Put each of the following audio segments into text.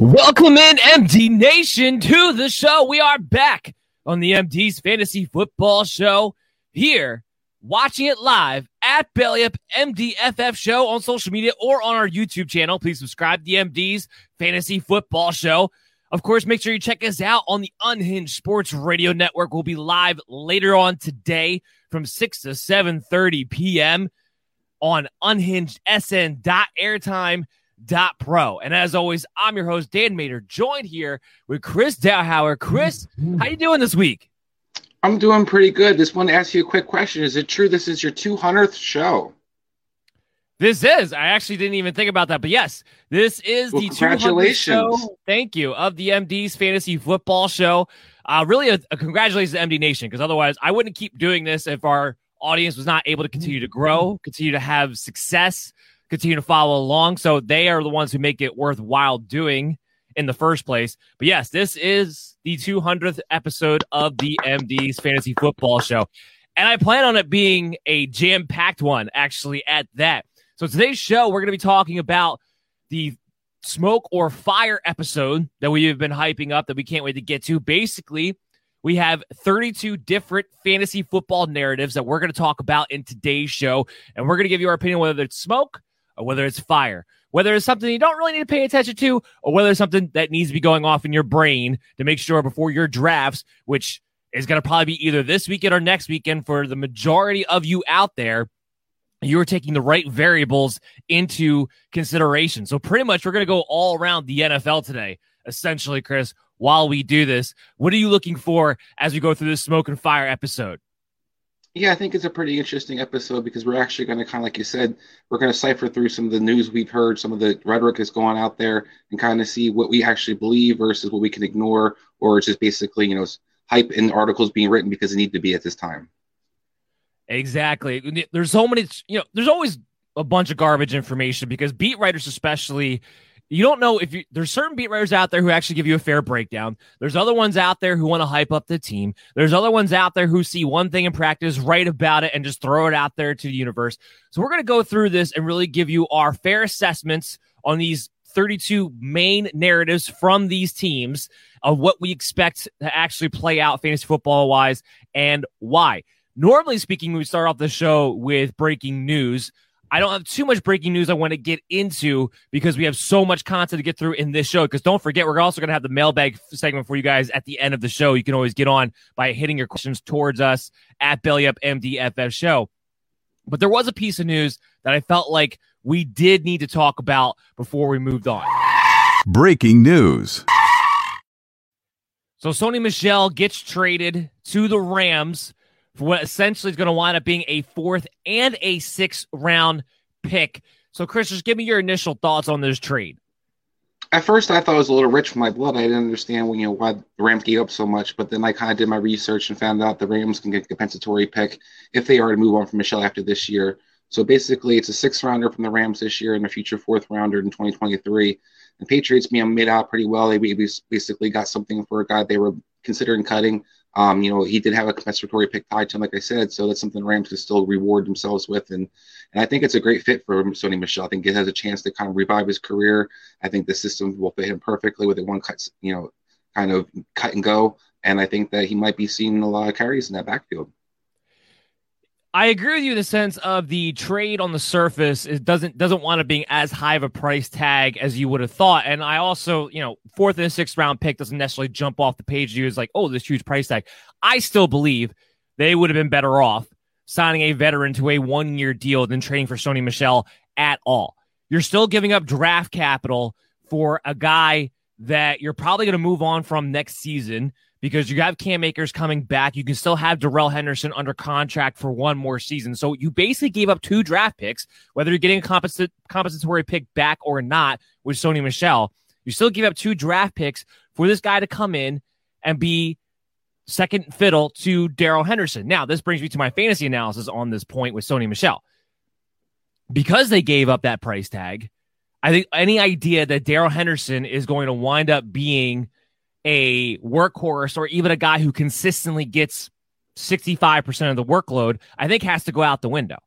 Welcome in, MD Nation, to the show. We are back on the MD's Fantasy Football Show here, watching it live at Belly Up MDFF Show on social media or on our YouTube channel. Please subscribe to the MD's Fantasy Football Show. Of course, make sure you check us out on the Unhinged Sports Radio Network. We'll be live later on today from 6 to 7.30 p.m. on unhingedsn.airtime.com dot pro. And as always, I'm your host, Dan Mater, joined here with Chris Dowhauer. Chris, how you doing this week? I'm doing pretty good. Just want to ask you a quick question. Is it true this is your 200th show? This is. I actually didn't even think about that, but yes, this is Well, the 200th congratulations. show. Thank you of the MD's Fantasy Football Show. Uh, really, a, a congratulations to MD Nation because otherwise, I wouldn't keep doing this if our audience was not able to continue to grow, continue to have success, continue to follow along. So they are the ones who make it worthwhile doing in the first place. But yes, this is the 200th episode of the MD's Fantasy Football Show. And I plan on it being a jam packed one, actually, at that. So today's show, we're going to be talking about the smoke or fire episode that we have been hyping up that we can't wait to get to. Basically, we have 32 different fantasy football narratives that we're going to talk about in today's show. And we're going to give you our opinion whether it's smoke or whether it's fire, whether it's something you don't really need to pay attention to, or whether it's something that needs to be going off in your brain to make sure before your drafts, which is going to probably be either this weekend or next weekend for the majority of you out there, you are taking the right variables into consideration. So pretty much we're going to go all around the NFL today, essentially, Chris, while we do this. What are you looking for as we go through this smoke and fire episode? Yeah, I think it's a pretty interesting episode because we're actually going to kind of, like you said, we're going to cipher through some of the news we've heard, some of the rhetoric that's going out there, and kind of see what we actually believe versus what we can ignore, or just basically, you know, hype in articles being written because they need to be at this time. Exactly. There's so many, you know, there's always a bunch of garbage information because beat writers, especially, you don't know if you, there's certain beat writers out there who actually give you a fair breakdown. There's other ones out there who want to hype up the team. There's other ones out there who see one thing in practice, write about it, and just throw it out there to the universe. So we're going to go through this and really give you our fair assessments on these 32 main narratives from these teams of what we expect to actually play out fantasy football wise and why. Normally speaking, we start off the show with breaking news. I don't have too much breaking news I want to get into because we have so much content to get through in this show. Because don't forget, we're also going to have the mailbag segment for you guys at the end of the show. You can always get on by hitting your questions towards us at Belly Up MDFF Show. But there was a piece of news that I felt like we did need to talk about before we moved on. Breaking news. So Sony Michel gets traded to the Rams what essentially is going to wind up being a fourth and a sixth round pick. So, Chris, just give me your initial thoughts on this trade. At first, I thought it was a little rich for my blood. I didn't understand you know why the Rams gave up so much, but then I kind of did my research and found out the Rams can get a compensatory pick if they are to move on from Michel after this year. So basically, it's a sixth rounder from the Rams this year and a future fourth rounder in 2023. The Patriots being made out pretty well. They basically got something for a guy they were considering cutting. Um, you know, he did have a compensatory pick tied to him, like I said, so that's something Rams could still reward themselves with. And and I think it's a great fit for Sony Michel. I think he has a chance to kind of revive his career. I think the system will fit him perfectly with a one cut, you know, kind of cut and go. And I think that he might be seeing a lot of carries in that backfield. I agree with you in the sense of the trade on the surface it doesn't doesn't want to being as high of a price tag as you would have thought. And I also, you know, fourth and sixth round pick doesn't necessarily jump off the page to you as like, oh, this huge price tag. I still believe they would have been better off signing a veteran to a one year deal than trading for Sony Michel at all. You're still giving up draft capital for a guy that you're probably going to move on from next season because you have Cam Akers coming back. You can still have Darrell Henderson under contract for one more season. So you basically gave up two draft picks, whether you're getting a compensa- compensatory pick back or not with Sony Michel. You still give up two draft picks for this guy to come in and be second fiddle to Darrell Henderson. Now, this brings me to my fantasy analysis on this point with Sony Michel. Because they gave up that price tag, I think any idea that Darrell Henderson is going to wind up being – a workhorse or even a guy who consistently gets 65% of the workload, I think has to go out the window.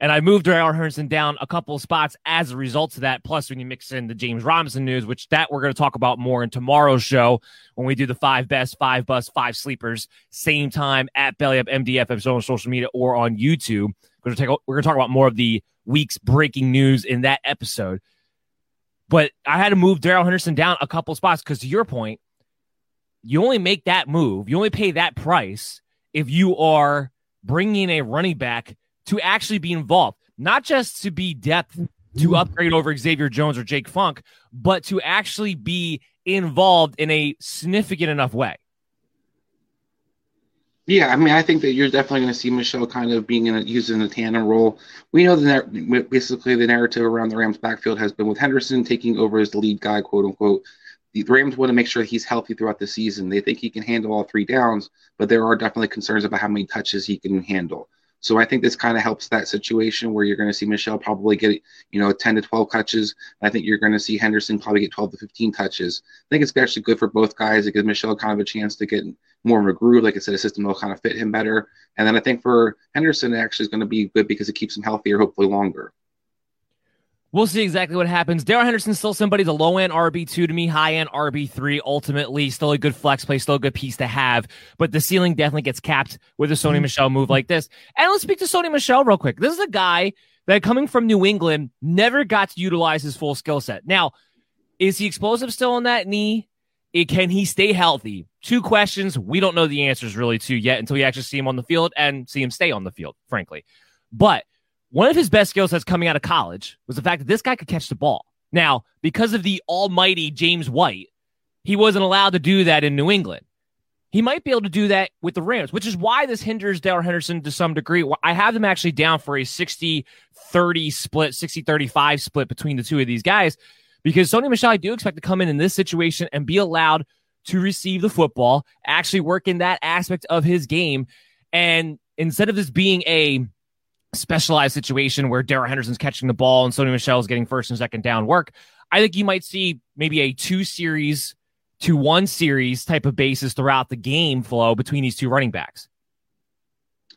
And I moved Darrell Henderson down a couple of spots as a result of that. Plus, when you mix in the James Robinson news, which that we're going to talk about more in tomorrow's show when we do the five best, five bus, five sleepers, same time at Belly Up MDFF on social media or on YouTube. We're going we're going to talk about more of the week's breaking news in that episode. But I had to move Darrell Henderson down a couple spots because, to your point, you only make that move, you only pay that price if you are bringing a running back to actually be involved, not just to be depth to upgrade over Xavier Jones or Jake Funk, but to actually be involved in a significant enough way. Yeah, I mean, I think that you're definitely going to see Michel kind of being in a, using a tandem role. We know that basically the narrative around the Rams' backfield has been with Henderson taking over as the lead guy, quote unquote, the Rams want to make sure he's healthy throughout the season. They think he can handle all three downs, but there are definitely concerns about how many touches he can handle. So I think this kind of helps that situation where you're going to see Michel probably get, you know, 10 to 12 touches. I think you're going to see Henderson probably get 12 to 15 touches. I think it's actually good for both guys. It gives Michel kind of a chance to get more of a groove. Like I said, a system will kind of fit him better. And then I think for Henderson, it actually is going to be good because it keeps him healthier, hopefully longer. We'll see exactly what happens. Darrell Henderson's still somebody, the low end RB2 to me, high end RB3. Ultimately, still a good flex play, still a good piece to have. But the ceiling definitely gets capped with a Sony mm-hmm. Michel move like this. And let's speak to Sony Michel real quick. This is a guy that coming from New England never got to utilize his full skill set. Now, is he explosive still on that knee? It, can he stay healthy? Two questions we don't know the answers really to yet until we actually see him on the field and see him stay on the field, frankly. But one of his best skill sets coming out of college was the fact that this guy could catch the ball. Now, because of the almighty James White, he wasn't allowed to do that in New England. He might be able to do that with the Rams, which is why this hinders Darrell Henderson to some degree. I have them actually down for a 60 30 split, 60 35 split between the two of these guys because Sony Michel, I do expect to come in in this situation and be allowed to receive the football, actually work in that aspect of his game. And instead of this being a specialized situation where Darrell Henderson's catching the ball and Sony Michel is getting first and second down work, I think you might see maybe a two series to one series type of basis throughout the game flow between these two running backs.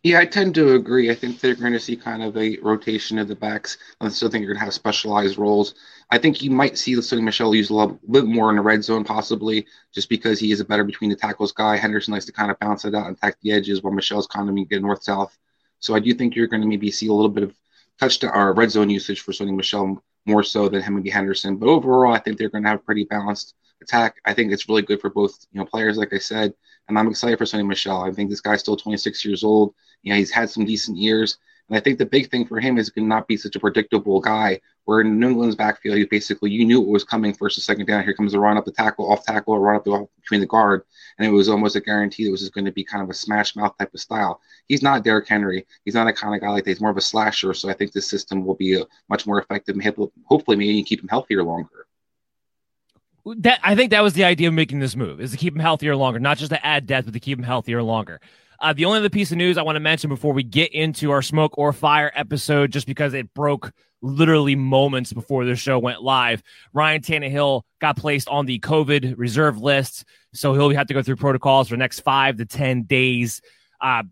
Yeah, I tend to agree. I think they're going to see kind of a rotation of the backs. I still think you're going to have specialized roles. I think you might see the Sony Michel use a little bit more in the red zone, possibly, just because he is a better between the tackles guy. Henderson likes to kind of bounce it out and attack the edges, while Michel's kind of get north south. So I do think you're going to maybe see a little bit of touchdown or red zone usage for Sony Michel more so than and Henderson. But overall, I think they're going to have a pretty balanced attack. I think it's really good for both you know players, like I said, and I'm excited for Sony Michel. I think this guy's still 26 years old. You know, he's had some decent years. And I think the big thing for him is not be such a predictable guy. Where in New England's backfield, he basically you knew it was coming first or second down. Here comes the run up the tackle, off tackle, run up the, between the guard, and it was almost a guarantee that it was just going to be kind of a smash mouth type of style. He's not Derrick Henry. He's not a kind of guy like that. He's more of a slasher. So I think this system will be a, much more effective. And hopefully, maybe keep him healthier longer. That I think that was the idea of making this move is to keep him healthier longer, not just to add depth, but to keep him healthier longer. Uh, the only other piece of news I want to mention before we get into our smoke or fire episode, just because it broke literally moments before the show went live, Ryan Tannehill got placed on the COVID reserve list. So he'll have to go through protocols for the next five to 10 days. Uh,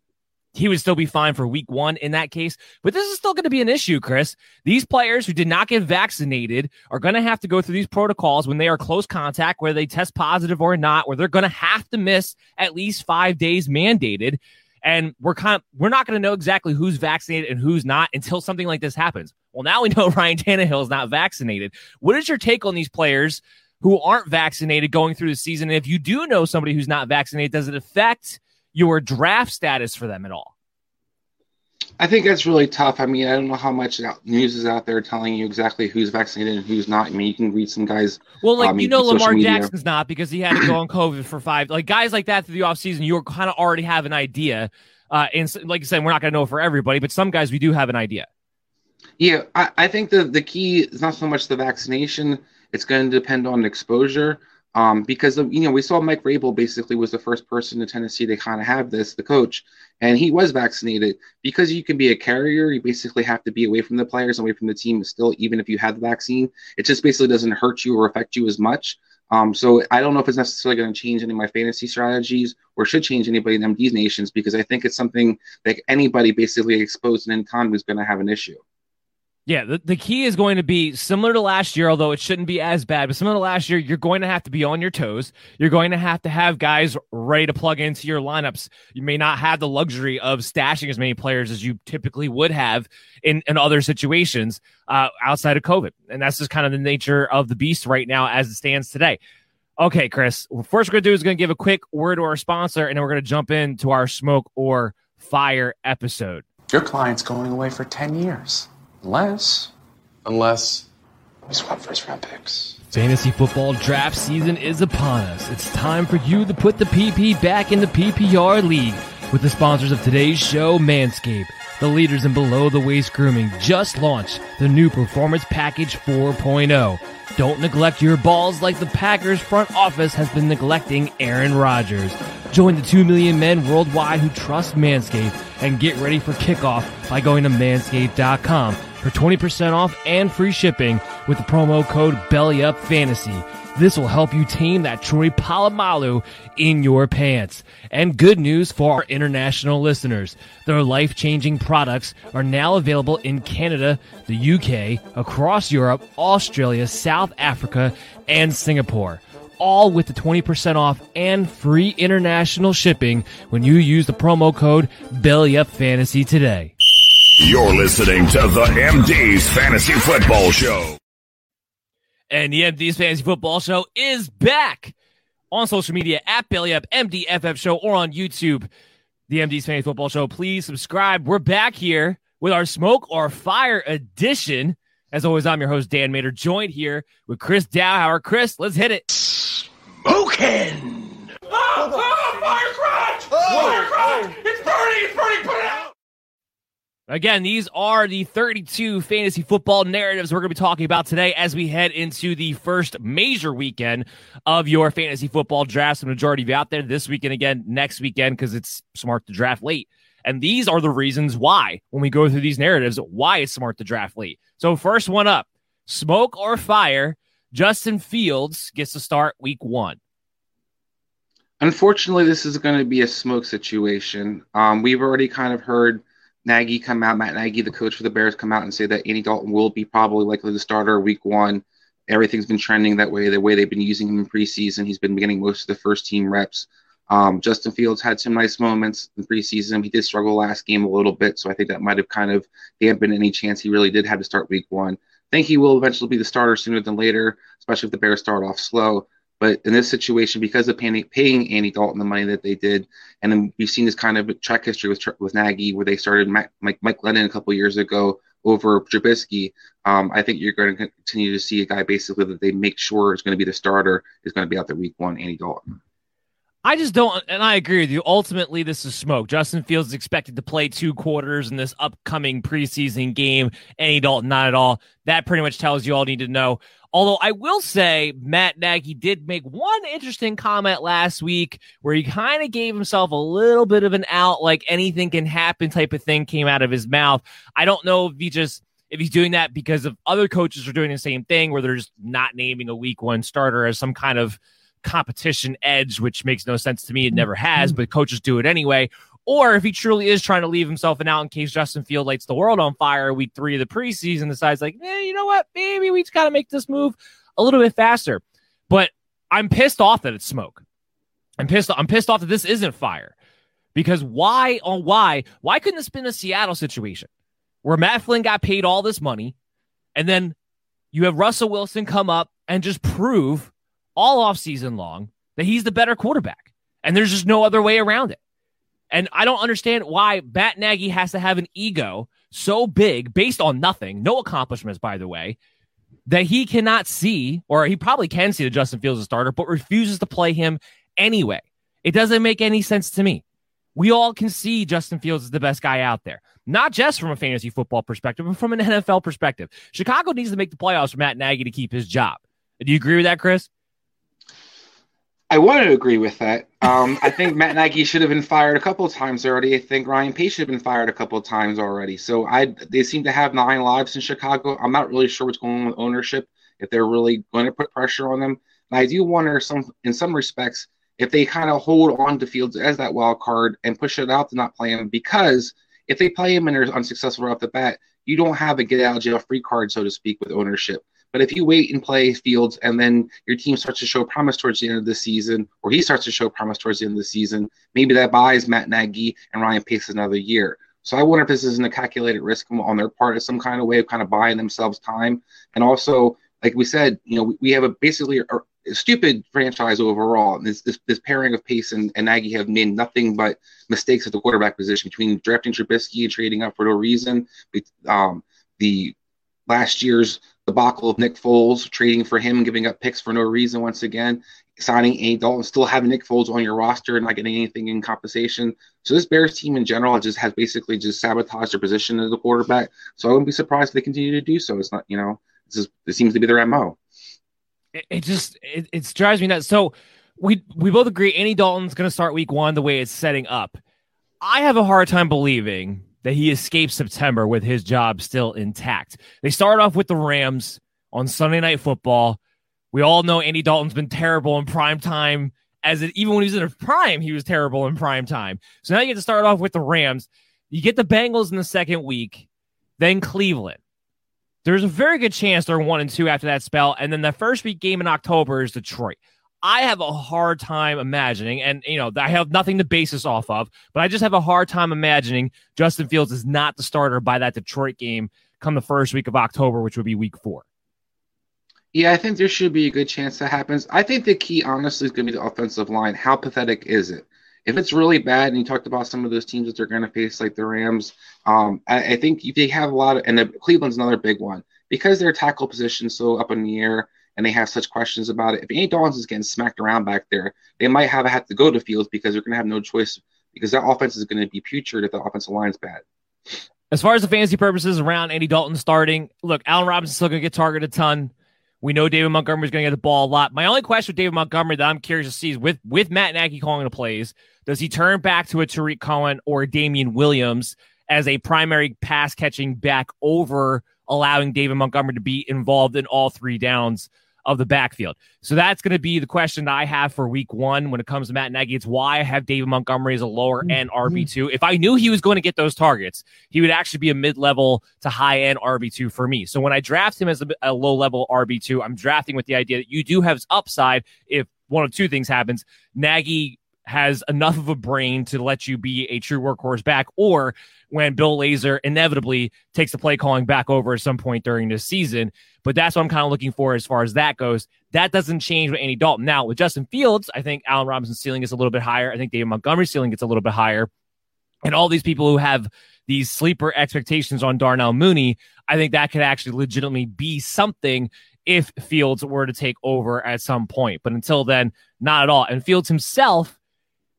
he would still be fine for week one in that case. But this is still going to be an issue, Chris. These players who did not get vaccinated are going to have to go through these protocols when they are close contact, whether they test positive or not, where they're going to have to miss at least five days mandated. And we're kind of, we're not going to know exactly who's vaccinated and who's not until something like this happens. Well, now we know Ryan Tannehill is not vaccinated. What is your take on these players who aren't vaccinated going through the season? And if you do know somebody who's not vaccinated, does it affect your draft status for them at all? I think that's really tough. I mean, I don't know how much news is out there telling you exactly who's vaccinated and who's not. I mean, you can read some guys. Well, like, um, you know, Lamar Jackson's not because he had to go on COVID for five. Like, guys like that through the offseason, you kind of already have an idea. Uh, and like you said, we're not going to know for everybody, but some guys we do have an idea. Yeah, I, I think the, the key is not so much the vaccination, it's going to depend on exposure. Um, because you know we saw Mike Vrabel basically was the first person in Tennessee to kind of have this, the coach, and he was vaccinated. Because you can be a carrier, you basically have to be away from the players, away from the team. Still, even if you have the vaccine, it just basically doesn't hurt you or affect you as much. Um, so I don't know if it's necessarily going to change any of my fantasy strategies or should change anybody in MD's nations because I think it's something that anybody basically exposed and in time is going to have an issue. Yeah, the, the key is going to be similar to last year, although it shouldn't be as bad, but similar to last year, you're going to have to be on your toes. You're going to have to have guys ready to plug into your lineups. You may not have the luxury of stashing as many players as you typically would have in, in other situations uh, outside of COVID. And that's just kind of the nature of the beast right now as it stands today. Okay, Chris, first we're going to do is going to give a quick word to our sponsor, and then we're going to jump into our smoke or fire episode. Your client's going away for 10 years. Unless. Unless. We swap first round picks. Fantasy football draft season is upon us. It's time for you to put the PP back in the PPR league with the sponsors of today's show, Manscaped. The leaders in below the waist grooming just launched the new Performance Package 4.0. Don't neglect your balls like the Packers front office has been neglecting Aaron Rodgers. Join the 2 million men worldwide who trust Manscaped and get ready for kickoff by going to manscaped.com for 20% off and free shipping with the promo code BELLYUPFANTASY. This will help you tame that Troy Polamalu in your pants. And good news for our international listeners. Their life-changing products are now available in Canada, the UK, across Europe, Australia, South Africa, and Singapore all with the 20% off and free international shipping when you use the promo code BELLYUPFANTASY today. You're listening to the MD's Fantasy Football Show. And the MD's Fantasy Football Show is back on social media at BellyUp MDFF Show or on YouTube. The MD's Fantasy Football Show. Please subscribe. We're back here with our Smoke or Fire edition. As always, I'm your host, Dan Mater, joined here with Chris Dowhauer. Chris, let's hit it. Smoking! Ah, ah, fire crotch! Fire crotch! It's burning! It's burning! Put it out! Again, these are the 32 fantasy football narratives we're going to be talking about today as we head into the first major weekend of your fantasy football drafts. The majority of you out there this weekend again, next weekend, because it's smart to draft late. And these are the reasons why, when we go through these narratives, why it's smart to draft late. So, first one up smoke or fire, Justin Fields gets to start week one. Unfortunately, this is going to be a smoke situation. Um, we've already kind of heard Nagy come out, Matt Nagy, the coach for the Bears, come out and say that Andy Dalton will be probably likely the starter week one. Everything's been trending that way, the way they've been using him in preseason. He's been getting most of the first team reps. Um, Justin Fields had some nice moments in preseason. He did struggle last game a little bit, so I think that might have kind of dampened any chance he really did have to start week one. I think he will eventually be the starter sooner than later, especially if the Bears start off slow. But in this situation, because of paying, paying Andy Dalton the money that they did, and then we've seen this kind of track history with with Nagy, where they started Mike, Mike, Mike Glennon a couple years ago over Trubisky. Um, I think you're going to continue to see a guy basically that they make sure is going to be the starter is going to be out there week one, Andy Dalton. I just don't, and I agree with you. Ultimately, this is smoke. Justin Fields is expected to play two quarters in this upcoming preseason game. Andy Dalton, not at all. That pretty much tells you all you need to know. Although I will say Matt Nagy did make one interesting comment last week where he kind of gave himself a little bit of an out, like anything can happen type of thing came out of his mouth. I don't know if he just if he's doing that because of other coaches are doing the same thing where they're just not naming a week one starter as some kind of competition edge, which makes no sense to me. It mm-hmm. never has, mm-hmm. but coaches do it anyway or if he truly is trying to leave himself an out in case Justin Field lights the world on fire week three of the preseason, decides like, eh, you know what, maybe we just got to make this move a little bit faster. But I'm pissed off that it's smoke. I'm pissed. I'm pissed off that this isn't fire. Because why? On oh, why? Why couldn't this been a Seattle situation where Matt Flynn got paid all this money, and then you have Russell Wilson come up and just prove all off season long that he's the better quarterback, and there's just no other way around it. And I don't understand why Matt Nagy has to have an ego so big based on nothing, no accomplishments, by the way, that he cannot see, or he probably can see that Justin Fields is a starter, but refuses to play him anyway. It doesn't make any sense to me. We all can see Justin Fields is the best guy out there, not just from a fantasy football perspective, but from an NFL perspective. Chicago needs to make the playoffs for Matt Nagy to keep his job. Do you agree with that, Chris? I want to agree with that. Um, I think Matt Nagy should have been fired a couple of times already. I think Ryan Pace should have been fired a couple of times already. So I they seem to have nine lives in Chicago. I'm not really sure what's going on with ownership if they're really going to put pressure on them. And I do wonder some in some respects if they kind of hold on to Fields as that wild card and push it out to not play him because if they play him and they're unsuccessful right off the bat, you don't have a get out of jail free card, so to speak, with ownership. But if you wait and play Fields and then your team starts to show promise towards the end of the season, or he starts to show promise towards the end of the season, maybe that buys Matt Nagy and Ryan Pace another year. So I wonder if this isn't a calculated risk on their part, as some kind of way of kind of buying themselves time. And also, like we said, you know, we, have a basically a, a, stupid franchise overall. This, this, this pairing of Pace and, and Nagy have made nothing but mistakes at the quarterback position between drafting Trubisky and trading up for no reason. Um, the last year's debacle of Nick Foles, trading for him giving up picks for no reason once again, signing A. Dalton, still having Nick Foles on your roster and not getting anything in compensation. So this Bears team in general just has basically just sabotaged their position as a quarterback. So I wouldn't be surprised if they continue to do so. It's not, you know, this is it seems to be their MO. It, it just it, it drives me nuts. So we we both agree Andy Dalton's going to start week one the way it's setting up. I have a hard time believing that he escaped September with his job still intact. They start off with the Rams on Sunday Night Football. We all know Andy Dalton's been terrible in prime time. As it, even when he was in a prime, he was terrible in prime time. So now you get to start off with the Rams. You get the Bengals in the second week, then Cleveland. There's a very good chance they're one and two after that spell, and then the first week game in October is Detroit. I have a hard time imagining, and you know, I have nothing to base this off of, but I just have a hard time imagining Justin Fields is not the starter by that Detroit game come the first week of October, which would be week four. Yeah, I think there should be a good chance that happens. I think the key, honestly, is going to be the offensive line. How pathetic is it? If it's really bad, and you talked about some of those teams that they're going to face, like the Rams, um, I, I, think they have a lot of, and the, Cleveland's another big one because their tackle position so up in the air and they have such questions about it. If Andy Dalton is getting smacked around back there, they might have had to go to Fields because they're going to have no choice because that offense is going to be putrid if the offensive line's bad. As far as the fantasy purposes around Andy Dalton starting, look, Allen Robinson's still going to get targeted a ton. We know David Montgomery's going to get the ball a lot. My only question with David Montgomery that I'm curious to see is with with Matt Nagy calling the plays, does he turn back to a Tarik Cohen or Damien Williams as a primary pass catching back over allowing David Montgomery to be involved in all three downs? Of the backfield. So that's going to be the question that I have for week one when it comes to Matt Nagy. It's why I have David Montgomery as a lower mm-hmm. end RB2. If I knew he was going to get those targets, he would actually be a mid level to high end RB2 for me. So when I draft him as a, a low level RB2, I'm drafting with the idea that you do have upside if one of two things happens. Nagy has enough of a brain to let you be a true workhorse back, or when Bill Lazor inevitably takes the play calling back over at some point during this season. But that's what I'm kind of looking for as far as that goes. That doesn't change with Andy Dalton. Now, with Justin Fields, I think Allen Robinson's ceiling is a little bit higher. I think David Montgomery's ceiling gets a little bit higher. And all these people who have these sleeper expectations on Darnell Mooney, I think that could actually legitimately be something if Fields were to take over at some point. But until then, not at all. And Fields himself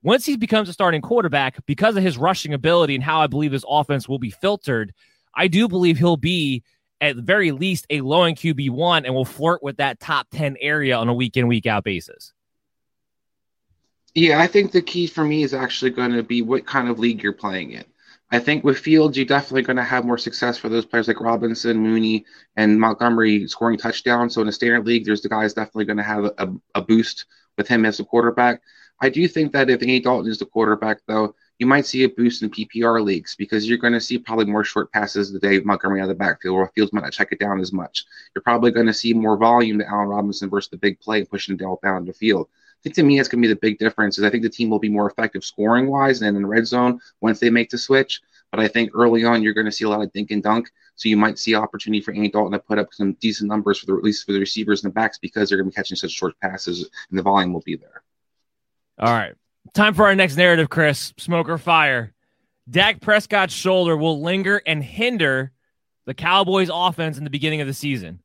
once he becomes a starting quarterback, because of his rushing ability and how I believe his offense will be filtered, I do believe he'll be at very least a low in QB one and will flirt with that top 10 area on a week in, week out basis. Yeah, I think the key for me is actually going to be what kind of league you're playing in. I think with Fields, you're definitely going to have more success for those players like Robinson, Mooney, and Montgomery scoring touchdowns. So in a standard league, there's the guys definitely going to have a, a boost with him as a quarterback. I do think that if Andy Dalton is the quarterback, though, you might see a boost in PPR leagues because you're going to see probably more short passes the day Montgomery out of the backfield, or Fields might not check it down as much. You're probably going to see more volume to Allen Robinson versus the big play pushing it down the field. I think to me that's going to be the big difference. Is I think the team will be more effective scoring wise and in the red zone once they make the switch. But I think early on you're going to see a lot of dink and dunk, so you might see opportunity for Andy Dalton to put up some decent numbers for the at least for the receivers and the backs because they're going to be catching such short passes and the volume will be there. All right. Time for our next narrative, Chris. Smoke or fire. Dak Prescott's shoulder will linger and hinder the Cowboys' offense in the beginning of the season.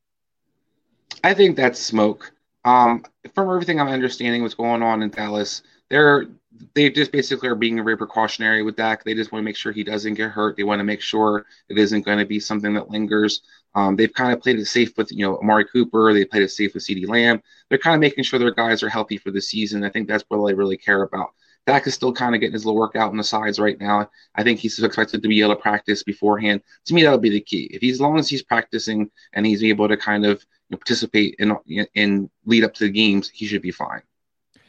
I think that's smoke. Um, from everything I'm understanding, what's going on in Dallas, they're they just basically are being very precautionary with Dak. They just want to make sure he doesn't get hurt. They want to make sure it isn't going to be something that lingers. Um, they've kind of played it safe with you know Amari Cooper. They played it safe with CeeDee Lamb. They're kind of making sure their guys are healthy for the season. I think that's what they really care about. Dak is still kind of getting his little workout on the sides right now. I think he's expected to be able to practice beforehand. To me, that'll be the key. If he's as long as he's practicing and he's able to kind of you know, participate in in lead up to the games, he should be fine.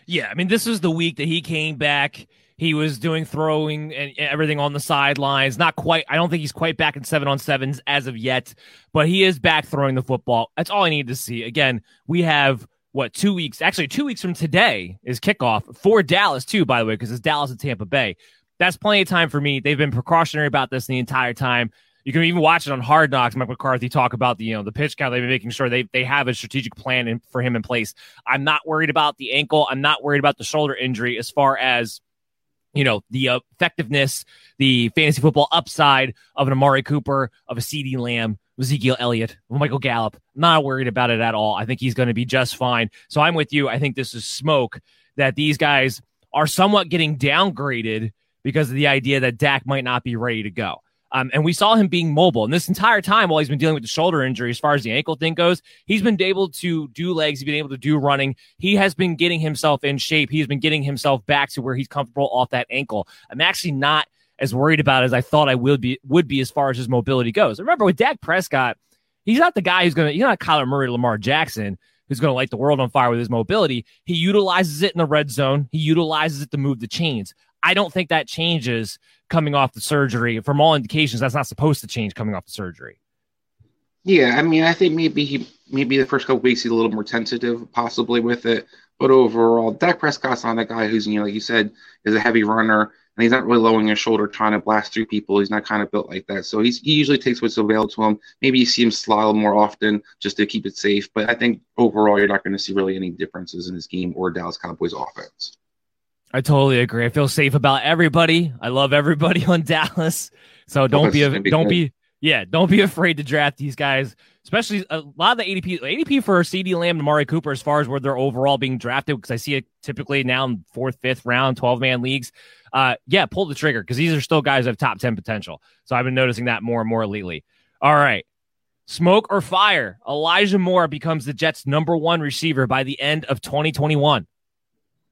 Yeah, I mean, this was the week that he came back. He was doing throwing and everything on the sidelines. Not quite. I don't think he's quite back in seven on sevens as of yet, but he is back throwing the football. That's all I need to see. Again, we have what two weeks? Actually, two weeks from today is kickoff for Dallas too. By the way, because it's Dallas and Tampa Bay. That's plenty of time for me. They've been precautionary about this the entire time. You can even watch it on Hard Knocks. Mike McCarthy talk about the you know the pitch count. They've been making sure they they have a strategic plan in, for him in place. I'm not worried about the ankle. I'm not worried about the shoulder injury as far as you know the effectiveness, the fantasy football upside of an Amari Cooper, of a CeeDee Lamb, Ezekiel Elliott, Michael Gallup. not worried about it at all. I think he's going to be just fine. So I'm with you. I think this is smoke that these guys are somewhat getting downgraded because of the idea that Dak might not be ready to go. Um, and we saw him being mobile. And this entire time, while he's been dealing with the shoulder injury, as far as the ankle thing goes, he's been able to do legs. He's been able to do running. He has been getting himself in shape. He's been getting himself back to where he's comfortable off that ankle. I'm actually not as worried about as I thought I would be would be as far as his mobility goes. Remember with Dak Prescott, he's not the guy who's gonna he's not Kyler Murray, Lamar Jackson, who's gonna light the world on fire with his mobility. He utilizes it in the red zone. He utilizes it to move the chains. I don't think that changes coming off the surgery. From all indications, that's not supposed to change coming off the surgery. Yeah, I mean, I think maybe he maybe the first couple weeks he's a little more tentative, possibly with it. But overall, Dak Prescott's not a guy who's you know, like you said, is a heavy runner, and he's not really lowering his shoulder trying to blast through people. He's not kind of built like that. So he's he usually takes what's available to him. Maybe you see him slide more often just to keep it safe. But I think overall, you're not going to see really any differences in his game or Dallas Cowboys offense. I totally agree. I feel safe about everybody. I love everybody on Dallas. So don't be, a, be don't good. be yeah, don't be afraid to draft these guys, especially a lot of the ADP ADP for CeeDee Lamb and Amari Cooper as far as where they're overall being drafted because I see it typically now in fourth, fifth round, 12 man leagues. Uh, yeah, pull the trigger because these are still guys that have top 10 potential. So I've been noticing that more and more lately. All right. Smoke or fire? Elijah Moore becomes the Jets' number one receiver by the end of 2021.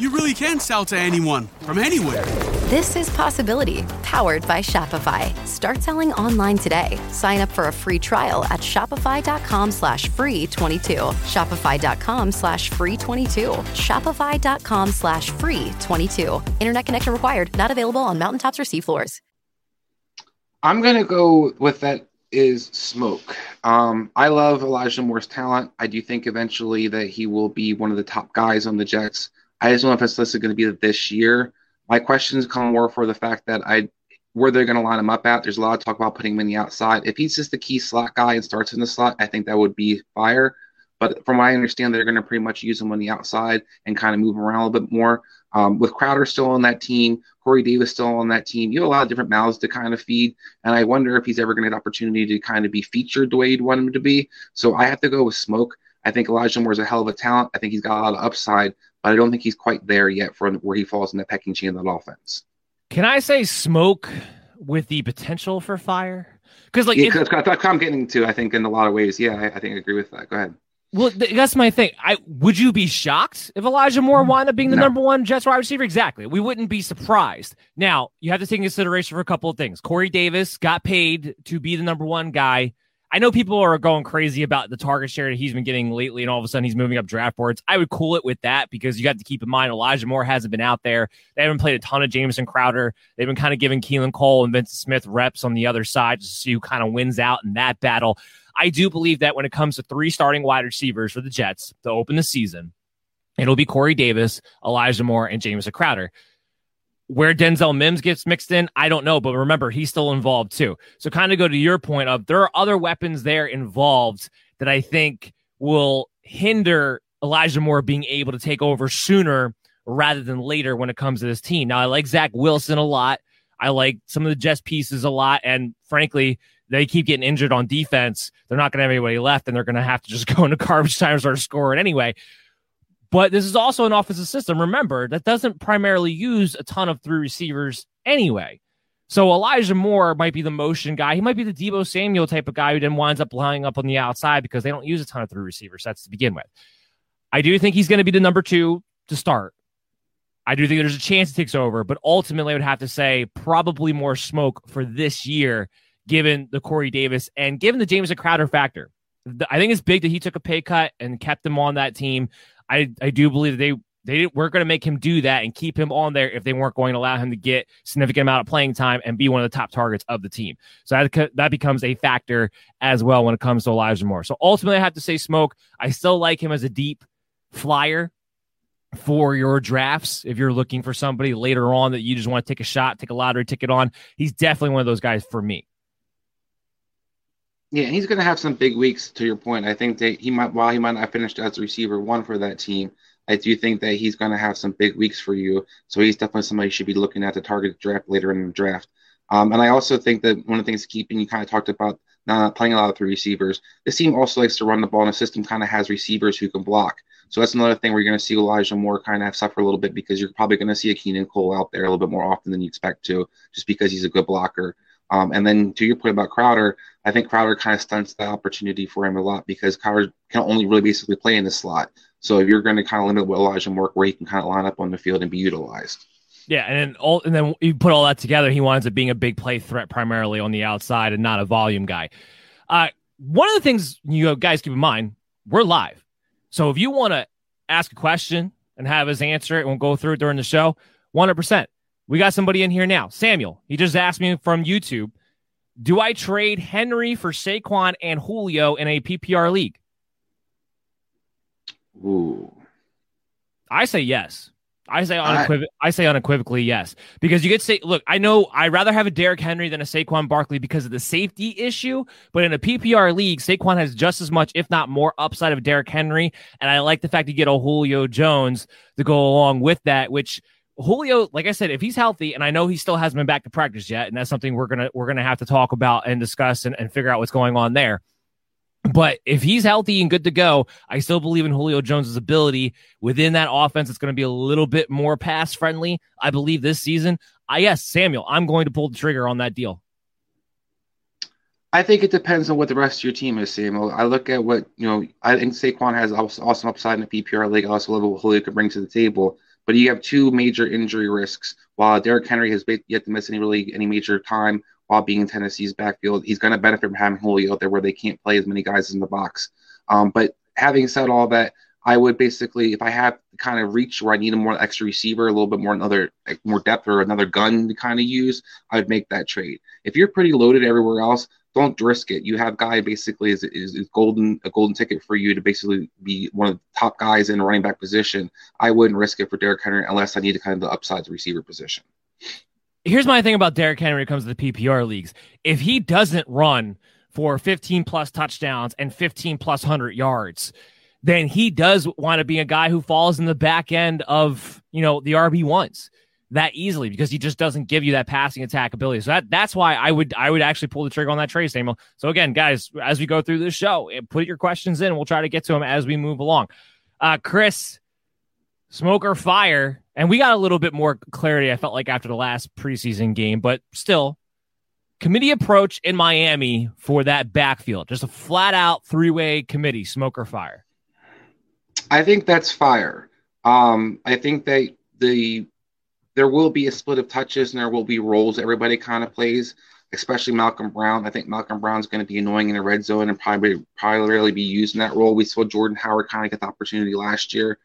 you really can sell to anyone from anywhere. This is Possibility, powered by Shopify. Start selling online today. Sign up for a free trial at shopify.com slash free 22. Shopify.com slash free 22. Shopify.com slash free 22. Internet connection required. Not available on mountaintops or seafloors. I'm gonna go with that is smoke. Um, I love Elijah Moore's talent. I do think eventually that he will be one of the top guys on the Jets. I just don't know if this list is going to be this year. My questions come more for the fact that I where they're going to line him up at. There's a lot of talk about putting him in the outside. If he's just the key slot guy and starts in the slot, I think that would be fire. But from what I understand, they're going to pretty much use him on the outside and kind of move him around a little bit more. Um, with Crowder still on that team, Corey Davis still on that team, you have a lot of different mouths to kind of feed. And I wonder if he's ever going to get an opportunity to kind of be featured the way you'd want him to be. So I have to go with Smoke. I think Elijah Moore is a hell of a talent. I think he's got a lot of upside, but I don't think he's quite there yet for where he falls in the pecking chain of that offense. Can I say smoke with the potential for fire? Because like yeah, if- that's what I'm getting to. I think in a lot of ways. Yeah, I, I think I agree with that. Go ahead. Well, th- that's my thing. I would you be shocked if Elijah Moore mm, wound up being the No. number one Jets wide receiver? Exactly. We wouldn't be surprised. Now you have to take into consideration for a couple of things. Corey Davis got paid to be the number one guy. I know people are going crazy about the target share that he's been getting lately, and all of a sudden he's moving up draft boards. I would cool it with that because you got to keep in mind Elijah Moore hasn't been out there. They haven't played a ton of Jameson Crowder. They've been kind of giving Keelan Cole and Vyncint Smith reps on the other side to see who kind of wins out in that battle. I do believe that when it comes to three starting wide receivers for the Jets to open the season, it'll be Corey Davis, Elijah Moore, and Jameson Crowder. Where Denzel Mims gets mixed in, I don't know, but remember, he's still involved too. So, kind of go to your point of there are other weapons there involved that I think will hinder Elijah Moore being able to take over sooner rather than later when it comes to this team. Now, I like Zach Wilson a lot. I like some of the Jets pieces a lot. And frankly, they keep getting injured on defense. They're not going to have anybody left, and they're going to have to just go into garbage time and start scoring anyway. But this is also an offensive system. Remember, that doesn't primarily use a ton of three receivers anyway. So Elijah Moore might be the motion guy. He might be the Deebo Samuel type of guy who then winds up lining up on the outside because they don't use a ton of three receiver sets to begin with. I do think he's going to be the number two to start. I do think there's a chance he takes over, but ultimately I would have to say probably more smoke for this year, given the Corey Davis and given the Jameson Crowder factor. I think it's big that he took a pay cut and kept him on that team. I, I do believe that they they were going to make him do that and keep him on there if they weren't going to allow him to get significant amount of playing time and be one of the top targets of the team. So that that becomes a factor as well when it comes to Elijah Moore. So ultimately, I have to say smoke. I still like him as a deep flyer for your drafts. If you're looking for somebody later on that you just want to take a shot, take a lottery ticket on, he's definitely one of those guys for me. Yeah, he's going to have some big weeks. To your point, I think that he might, while he might not finish as receiver one for that team, I do think that he's going to have some big weeks for you. So he's definitely somebody you should be looking at to target draft later in the draft. Um, and I also think that one of the things keeping you kind of talked about not playing a lot of three receivers. This team also likes to run the ball, and the system kind of has receivers who can block. So that's another thing where you're going to see Elijah Moore kind of suffer a little bit because you're probably going to see a Keelan Cole out there a little bit more often than you expect to, just because he's a good blocker. Um, and then to your point about Crowder, I think Crowder kind of stunts the opportunity for him a lot because Crowder can only really basically play in the slot. So if you're going to kind of limit what Elijah Moore, where he can kind of line up on the field and be utilized. Yeah, and then all and then you put all that together, he winds up being a big play threat primarily on the outside and not a volume guy. Uh, one of the things you guys keep in mind, we're live. So if you want to ask a question and have us answer it we'll go through it during the show, 100%. We got somebody in here now. Samuel, he just asked me from YouTube, do I trade Henry for Saquon and Julio in a PPR league? Ooh. I say yes. I say unequiv- I, I say unequivocally yes because you could say, look, I know I'd rather have a Derrick Henry than a Saquon Barkley because of the safety issue, but in a PPR league, Saquon has just as much, if not more, upside of Derrick Henry, and I like the fact you get a Julio Jones to go along with that, which. Julio, like I said, if he's healthy, and I know he still hasn't been back to practice yet, and that's something we're gonna we're gonna have to talk about and discuss and, and figure out what's going on there. But if he's healthy and good to go, I still believe in Julio Jones's ability within that offense. It's going to be a little bit more pass friendly. I believe this season. I yes, Samuel, I'm going to pull the trigger on that deal. I think it depends on what the rest of your team is, Samuel. I look at what you know. I think Saquon has awesome upside in the PPR league. I also love what Julio could bring to the table. But you have two major injury risks. While Derrick Henry has yet to miss any really any major time while being in Tennessee's backfield. He's going to benefit from having Julio out there where they can't play as many guys in the box. Um, but having said all that, I would basically, if I have kind of reach where I need a more extra receiver, a little bit more another like more depth or another gun to kind of use, I would make that trade. If you're pretty loaded everywhere else, don't risk it. You have guy basically is, is, is golden a golden ticket for you to basically be one of the top guys in running back position. I wouldn't risk it for Derrick Henry unless I need to kind of the upside the receiver position here's my thing about Derrick Henry when it comes to the PPR leagues. If he doesn't run for 15 plus touchdowns and 15 plus 100 yards, then he does want to be a guy who falls in the back end of, you know, the RB1s that easily because he just doesn't give you that passing attack ability. So that that's why I would I would actually pull the trigger on that trade, Samuel. So again, guys, as we go through this show, eh, put your questions in. We'll try to get to them as we move along. Uh, Chris, smoke or fire and we got a little bit more clarity, I felt like, after the last preseason game, but still, committee approach in Miami for that backfield. Just a flat out three way committee, smoke or fire. I think that's fire. Um, I think that the there will be a split of touches and there will be roles everybody kind of plays, especially Malcolm Brown. I think Malcolm Brown's going to be annoying in the red zone and probably probably really be used in that role. We saw Jordan Howard kind of get the opportunity last year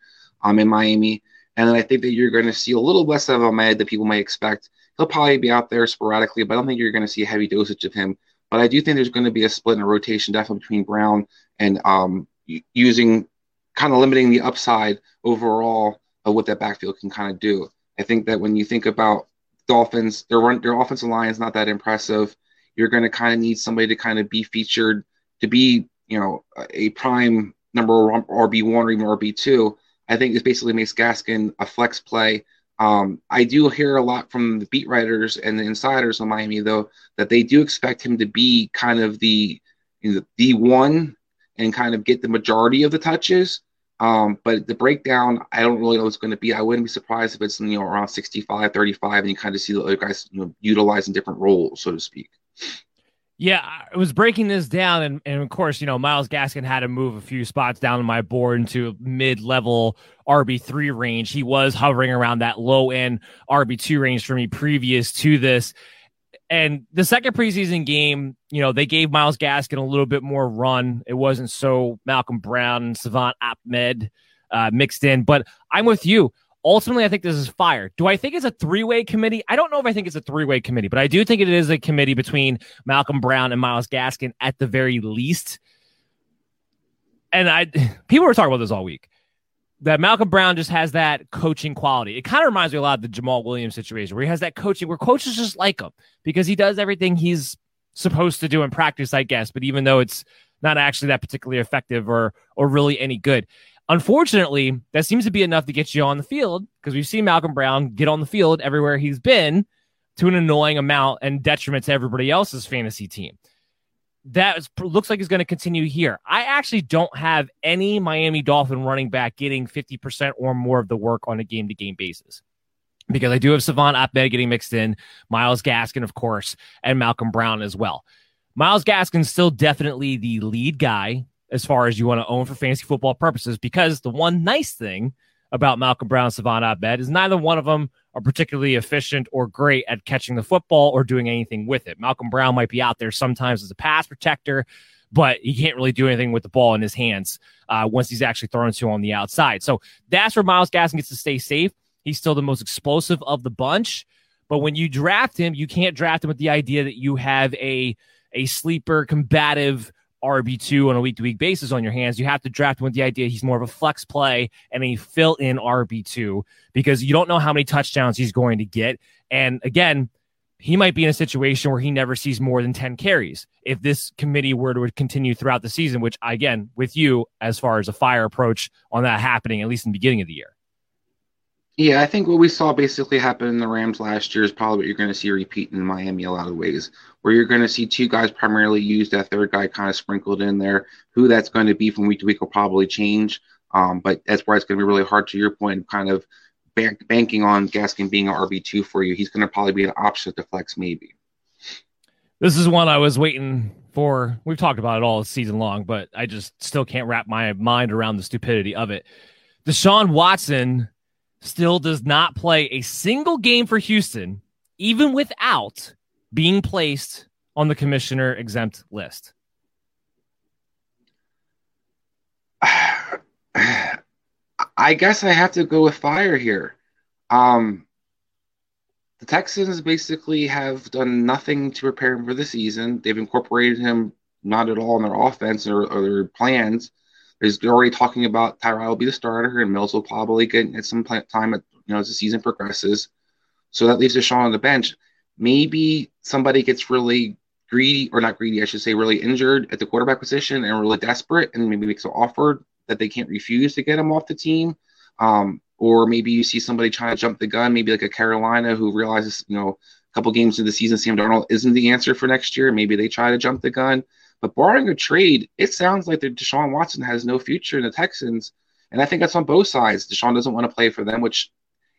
um, in Miami. And then I think that you're going to see a little less of Ahmed that people might expect. He'll probably be out there sporadically, but I don't think you're going to see a heavy dosage of him. But I do think there's going to be a split in a rotation, definitely between Brown and um, using kind of limiting the upside overall of what that backfield can kind of do. I think that when you think about Dolphins, their run, their offensive line is not that impressive. You're going to kind of need somebody to kind of be featured to be, you know, a prime number RB one or even RB two I think this basically makes Gaskin a flex play. Um, I do hear a lot from the beat writers and the insiders on Miami, though, that they do expect him to be kind of the you know, the one and kind of get the majority of the touches. Um, but the breakdown, I don't really know what's going to be. I wouldn't be surprised if it's you know around 65, 35, and you kind of see the other guys you know utilizing different roles, so to speak. Yeah, I was breaking this down, and, and of course, you know, Myles Gaskin had to move a few spots down on my board into mid level RB3 range. He was hovering around that low end RB2 range for me previous to this. And the second preseason game, you know, they gave Myles Gaskin a little bit more run. It wasn't so Malcolm Brown and Salvon Ahmed uh, mixed in, but I'm with you ultimately, I think this is fire. Do I think it's a three way committee? I don't know if I think it's a three way committee, but I do think it is a committee between Malcolm Brown and Myles Gaskin at the very least. And I, people were talking about this all week. That Malcolm Brown just has that coaching quality. It kind of reminds me a lot of the Jamaal Williams situation where he has that coaching where coaches just like him because he does everything he's supposed to do in practice, I guess. But even though it's not actually that particularly effective or or really any good. Unfortunately, that seems to be enough to get you on the field because we've seen Malcolm Brown get on the field everywhere he's been to an annoying amount and detriment to everybody else's fantasy team. That is, looks like is going to continue here. I actually don't have any Miami Dolphin running back getting 50% or more of the work on a game to game basis because I do have Salvon Ahmed getting mixed in, Myles Gaskin, of course, and Malcolm Brown as well. Myles Gaskin's still definitely the lead guy as far as you want to own for fantasy football purposes. Because the one nice thing about Malcolm Brown and Salvon Ahmed is neither one of them are particularly efficient or great at catching the football or doing anything with it. Malcolm Brown might be out there sometimes as a pass protector, but he can't really do anything with the ball in his hands uh, once he's actually thrown to on the outside. So that's where Myles Gaskin gets to stay safe. He's still the most explosive of the bunch. But when you draft him, you can't draft him with the idea that you have a a sleeper combative RB2 on a week to week basis on your hands. You have to draft him with the idea he's more of a flex play and a fill in RB2 because you don't know how many touchdowns he's going to get. And again, he might be in a situation where he never sees more than 10 carries if this committee were to continue throughout the season, which again, with you as far as a fire approach on that happening, at least in the beginning of the year. Yeah, I think what we saw basically happen in the Rams last year is probably what you're going to see repeat in Miami a lot of ways, where you're going to see two guys primarily use that third guy kind of sprinkled in there. Who that's going to be from week to week will probably change, um, but that's why it's going to be really hard to your point, kind of bank, banking on Gaskin being an RB two for you. He's going to probably be an option to flex maybe. This is one I was waiting for. We've talked about it all season long, but I just still can't wrap my mind around the stupidity of it. Deshaun Watson still does not play a single game for Houston, even without being placed on the commissioner exempt list? I guess I have to go with fire here. Um, the Texans basically have done nothing to prepare him for the season. They've incorporated him not at all in their offense or, or their plans. They're already talking about Tyrod will be the starter, and Mills will probably get at some time at, you know as the season progresses. So that leaves Deshaun on the bench. Maybe somebody gets really greedy, or not greedy, I should say, really injured at the quarterback position and really desperate, and maybe makes an offer that they can't refuse to get him off the team. Um, or maybe you see somebody trying to jump the gun, maybe like a Carolina who realizes, you know, a couple games into the season, Sam Darnold isn't the answer for next year. Maybe they try to jump the gun. But barring a trade, it sounds like that Deshaun Watson has no future in the Texans. And I think that's on both sides. Deshaun doesn't want to play for them, which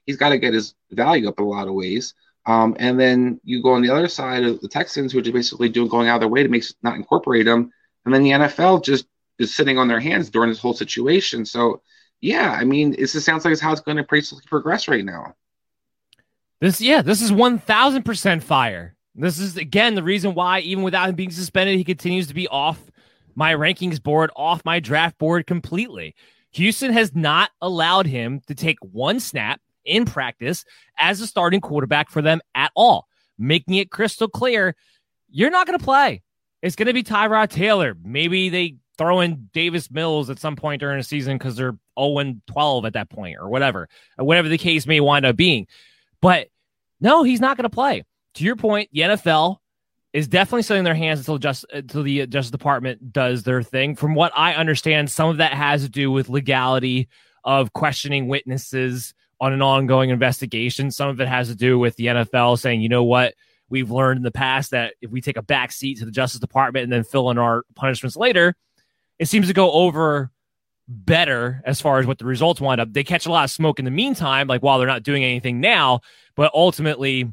he's got to get his value up in a lot of ways. Um, and then you go on the other side of the Texans, who are just basically doing going out of their way to make not incorporate them. And then the NFL just is sitting on their hands during this whole situation. So, yeah, I mean, it just sounds like it's how it's going to progress right now. This, yeah, this is one thousand percent fire. This is again the reason why, even without him being suspended, he continues to be off my rankings board, off my draft board completely. Houston has not allowed him to take one snap in practice as a starting quarterback for them at all, making it crystal clear you're not going to play. It's going to be Tyrod Taylor. Maybe they throw in Davis Mills at some point during the season because they're 0 12 at that point or whatever, whatever the case may wind up being. But no, he's not going to play to your point, the NFL is definitely setting their hands until just until the Justice Department does their thing. From what I understand, some of that has to do with legality of questioning witnesses on an ongoing investigation. Some of it has to do with the NFL saying, you know what, we've learned in the past that if we take a back seat to the Justice Department and then fill in our punishments later, it seems to go over better as far as what the results wind up. They catch a lot of smoke in the meantime, like while they're not doing anything now, but ultimately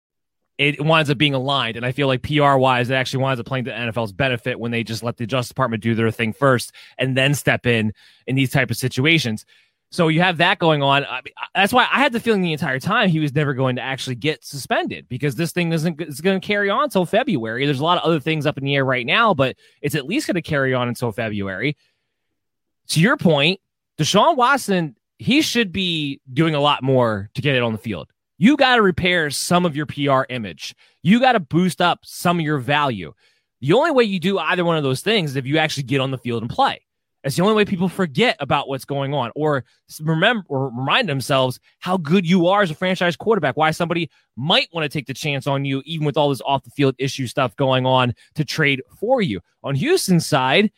It winds up being aligned, and I feel like PR wise, it actually winds up playing the NFL's benefit when they just let the Justice Department do their thing first and then step in in these type of situations. So you have that going on. I mean, that's why I had the feeling the entire time he was never going to actually get suspended because this thing isn't is going to carry on until February. There's a lot of other things up in the air right now, but it's at least going to carry on until February. To your point, Deshaun Watson, he should be doing a lot more to get it on the field. You got to repair some of your PR image. You got to boost up some of your value. The only way you do either one of those things is if you actually get on the field and play. It's the only way people forget about what's going on or remember or remind themselves how good you are as a franchise quarterback. Why somebody might want to take the chance on you, even with all this off the field issue stuff going on to trade for you. On Houston's side,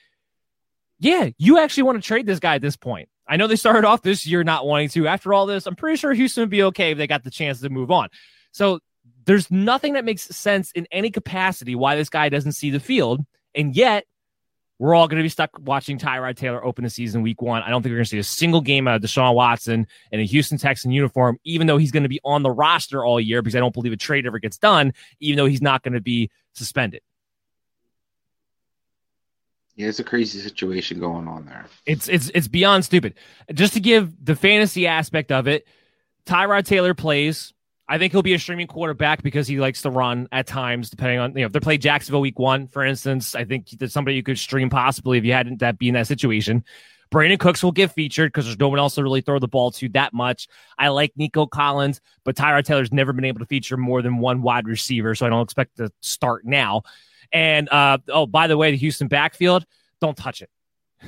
yeah, you actually want to trade this guy at this point. I know they started off this year not wanting to. After all this, I'm pretty sure Houston would be okay if they got the chance to move on. So there's nothing that makes sense in any capacity why this guy doesn't see the field. And yet, we're all going to be stuck watching Tyrod Taylor open the season week one. I don't think we're going to see a single game out of Deshaun Watson in a Houston Texan uniform, even though he's going to be on the roster all year because I don't believe a trade ever gets done, even though he's not going to be suspended. Yeah, it's a crazy situation going on there. It's it's it's beyond stupid. Just to give the fantasy aspect of it, Tyrod Taylor plays. I think he'll be a streaming quarterback because he likes to run at times, depending on you know if they play Jacksonville week one, for instance. I think there's somebody you could stream possibly if you hadn't that be in that situation. Brandin Cooks will get featured because there's no one else to really throw the ball to that much. I like Nico Collins, but Tyrod Taylor's never been able to feature more than one wide receiver, so I don't expect to start now. And uh, oh, by the way, the Houston backfield, don't touch it.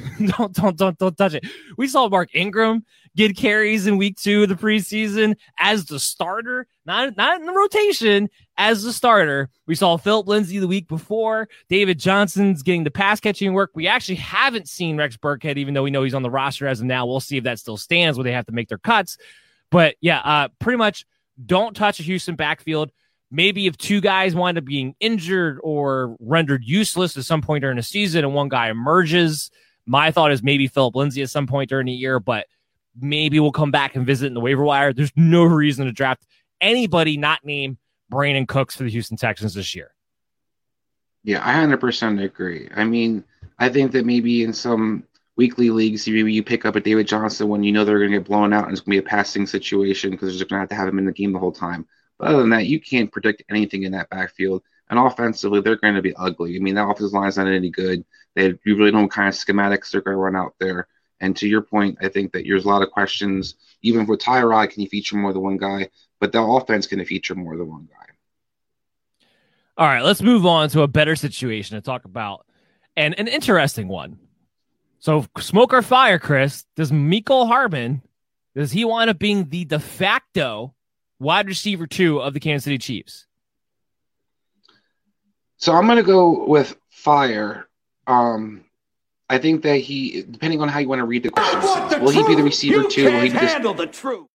don't don't don't don't touch it. We saw Mark Ingram get carries in week two of the preseason as the starter, not not in the rotation, as the starter. We saw Philip Lindsay the week before. David Johnson's getting the pass catching work. We actually haven't seen Rex Burkhead, even though we know he's on the roster as of now. We'll see if that still stands where they have to make their cuts. But yeah, uh, pretty much don't touch a Houston backfield maybe if two guys wind up being injured or rendered useless at some point during the season and one guy emerges, my thought is maybe Philip Lindsay at some point during the year, but maybe we'll come back and visit in the waiver wire. There's no reason to draft anybody not named Brandin Cooks for the Houston Texans this year. Yeah, I 100% agree. I mean, I think that maybe in some weekly leagues, maybe you pick up a David Johnson when you know they're going to get blown out and it's going to be a passing situation because they're just going to have to have him in the game the whole time. But other than that, you can't predict anything in that backfield. And offensively, they're going to be ugly. I mean, that offensive isn't any good. They you really know kind of schematics they're going to run out there. And to your point, I think that there's a lot of questions. Even with Tyrod, can you feature more than one guy? But the offense can feature more than one guy. All right, let's move on to a better situation to talk about, and an interesting one. So, smoke or fire, Chris? Does Mecole Hardman does he wind up being the de facto wide receiver two of the Kansas City Chiefs? So I'm going to go with fire. Um, I think that he, depending on how you want to read the question, the will truth. he be the receiver you too? Will he be handle the truth?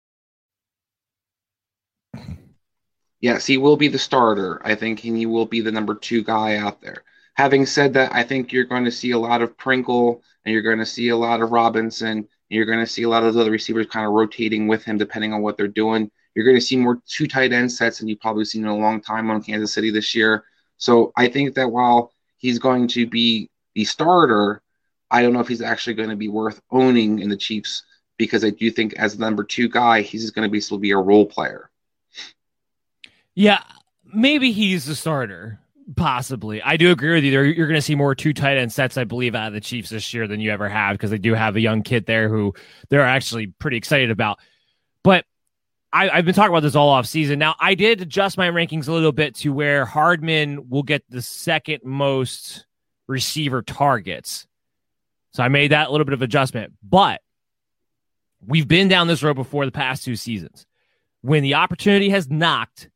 Yes, he will be the starter. I think and he will be the number two guy out there. Having said that, I think you're going to see a lot of Pringle and you're going to see a lot of Robinson. you're going to see a lot of those other receivers kind of rotating with him depending on what they're doing. You're going to see more two tight end sets than you've probably seen in a long time on Kansas City this year. So I think that while he's going to be the starter, I don't know if he's actually going to be worth owning in the Chiefs because I do think as the number two guy, he's going to be still be a role player. Yeah, maybe he's the starter. Possibly. I do agree with you. There, You're going to see more two tight end sets, I believe, out of the Chiefs this year than you ever have because they do have a young kid there who they're actually pretty excited about. I, have been talking about this all off season. Now, I did adjust my rankings a little bit to where Hardman will get the second most receiver targets. So I made that little bit of adjustment. But we've been down this road before the past two seasons. When the opportunity has knocked,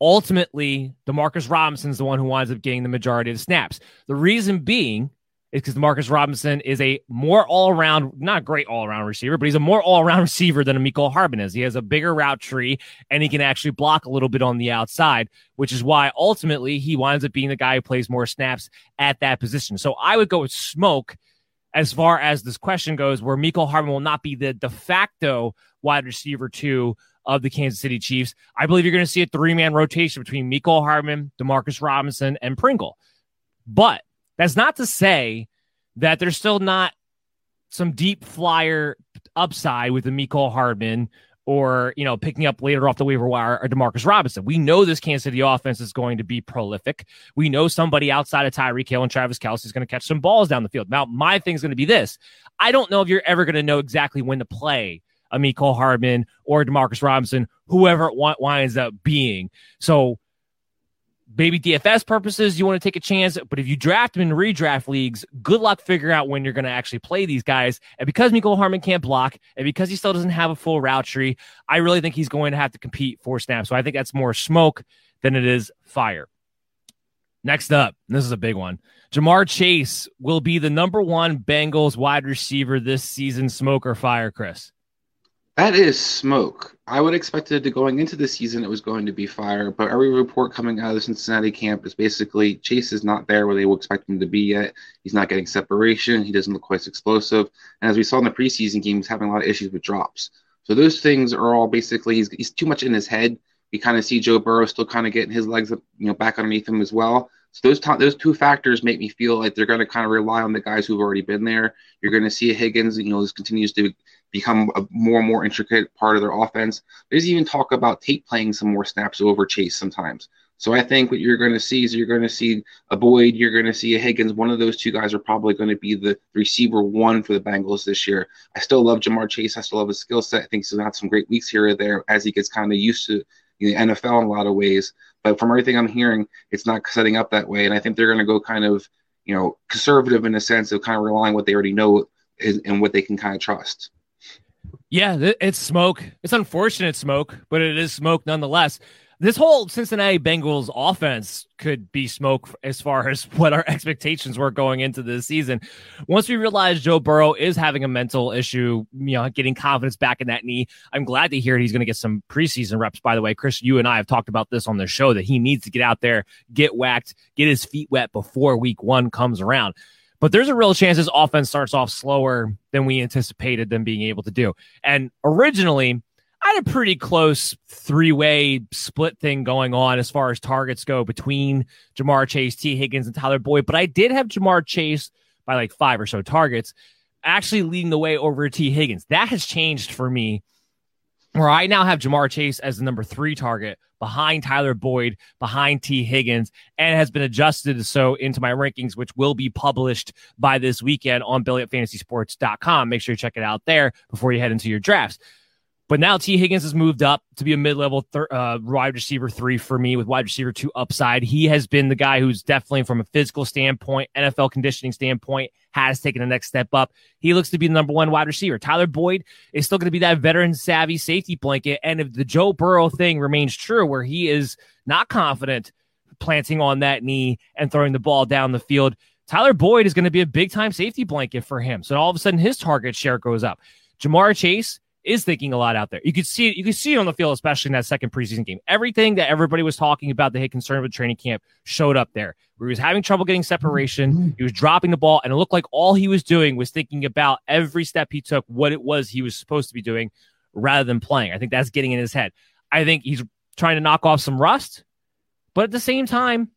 ultimately, Demarcus Robinson's the one who winds up getting the majority of the snaps. The reason being is because Marcus Robinson is a more all around, not great all around receiver, but he's a more all around receiver than Mecole Hardman is. He has a bigger route tree and he can actually block a little bit on the outside, which is why ultimately he winds up being the guy who plays more snaps at that position. So I would go with smoke as far as this question goes, where Mecole Hardman will not be the de facto wide receiver two of the Kansas City Chiefs. I believe you're going to see a three man rotation between Mecole Hardman, Demarcus Robinson, and Pringle. But that's not to say that there's still not some deep flyer upside with Mecole Hardman or, you know, picking up later off the waiver wire or Demarcus Robinson. We know this Kansas City offense is going to be prolific. We know somebody outside of Tyreek Hill and Travis Kelce is going to catch some balls down the field. Now, my thing is going to be this. I don't know if you're ever going to know exactly when to play a Mecole Hardman or Demarcus Robinson, whoever it winds up being. So maybe DFS purposes, you want to take a chance. But if you draft them in redraft leagues, good luck figuring out when you're going to actually play these guys. And because Mecole Hardman can't block, and because he still doesn't have a full route tree, I really think he's going to have to compete for snaps. So I think that's more smoke than it is fire. Next up, this is a big one. Ja'Marr Chase will be the number one Bengals wide receiver this season. Smoke or fire, Chris? That is smoke. I would expect it to going into the season it was going to be fire, but every report coming out of the Cincinnati camp is basically Chase is not there where they will expect him to be yet. He's not getting separation. He doesn't look quite as explosive. And as we saw in the preseason game, he's having a lot of issues with drops. So those things are all basically he's, he's too much in his head. We kind of see Joe Burrow still kind of getting his legs up, you know, back underneath him as well. So those t- those two factors make me feel like they're going to kind of rely on the guys who've already been there. You're going to see Higgins, you know, this continues to become a more and more intricate part of their offense. There's even talk about Tate playing some more snaps over Chase sometimes. So I think what you're going to see is you're going to see a Boyd, you're going to see a Higgins. One of those two guys are probably going to be the receiver one for the Bengals this year. I still love Ja'Marr Chase. I still love his skill set. I think he's going to have some great weeks here or there as he gets kind of used to the NFL in a lot of ways. But from everything I'm hearing, it's not setting up that way. And I think they're going to go kind of, you know, conservative in a sense of kind of relying what they already know and what they can kind of trust. Yeah, it's smoke. It's unfortunate smoke, but it is smoke nonetheless this whole Cincinnati Bengals offense could be smoke as far as what our expectations were going into this season. Once we realized Joe Burrow is having a mental issue, you know, getting confidence back in that knee, I'm glad to hear he's going to get some preseason reps. By the way, Chris, you and I have talked about this on the show that he needs to get out there, get whacked, get his feet wet before week one comes around. But there's a real chance this offense starts off slower than we anticipated them being able to do. And originally, I had a pretty close three way split thing going on as far as targets go between Ja'Marr Chase, Tee Higgins, and Tyler Boyd. But I did have Ja'Marr Chase by like five or so targets, actually leading the way over Tee Higgins. That has changed for me, where I now have Ja'Marr Chase as the number three target behind Tyler Boyd, behind Tee Higgins, and has been adjusted so into my rankings, which will be published by this weekend on BillyUpFantasySports.com. Make sure you check it out there before you head into your drafts. But now Tee Higgins has moved up to be a mid-level thir- uh, wide receiver three for me with wide receiver two upside. He has been the guy who's definitely from a physical standpoint, NFL conditioning standpoint, has taken the next step up. He looks to be the number one wide receiver. Tyler Boyd is still going to be that veteran savvy safety blanket. And if the Joe Burrow thing remains true, where he is not confident planting on that knee and throwing the ball down the field, Tyler Boyd is going to be a big time safety blanket for him. So all of a sudden his target share goes up. Ja'Marr Chase is thinking a lot out there. You could see it, you could see it on the field, especially in that second preseason game. Everything that everybody was talking about that had concern with training camp showed up there. Where he was having trouble getting separation, he was dropping the ball, and it looked like all he was doing was thinking about every step he took, what it was he was supposed to be doing, rather than playing. I think that's getting in his head. I think he's trying to knock off some rust, but at the same time,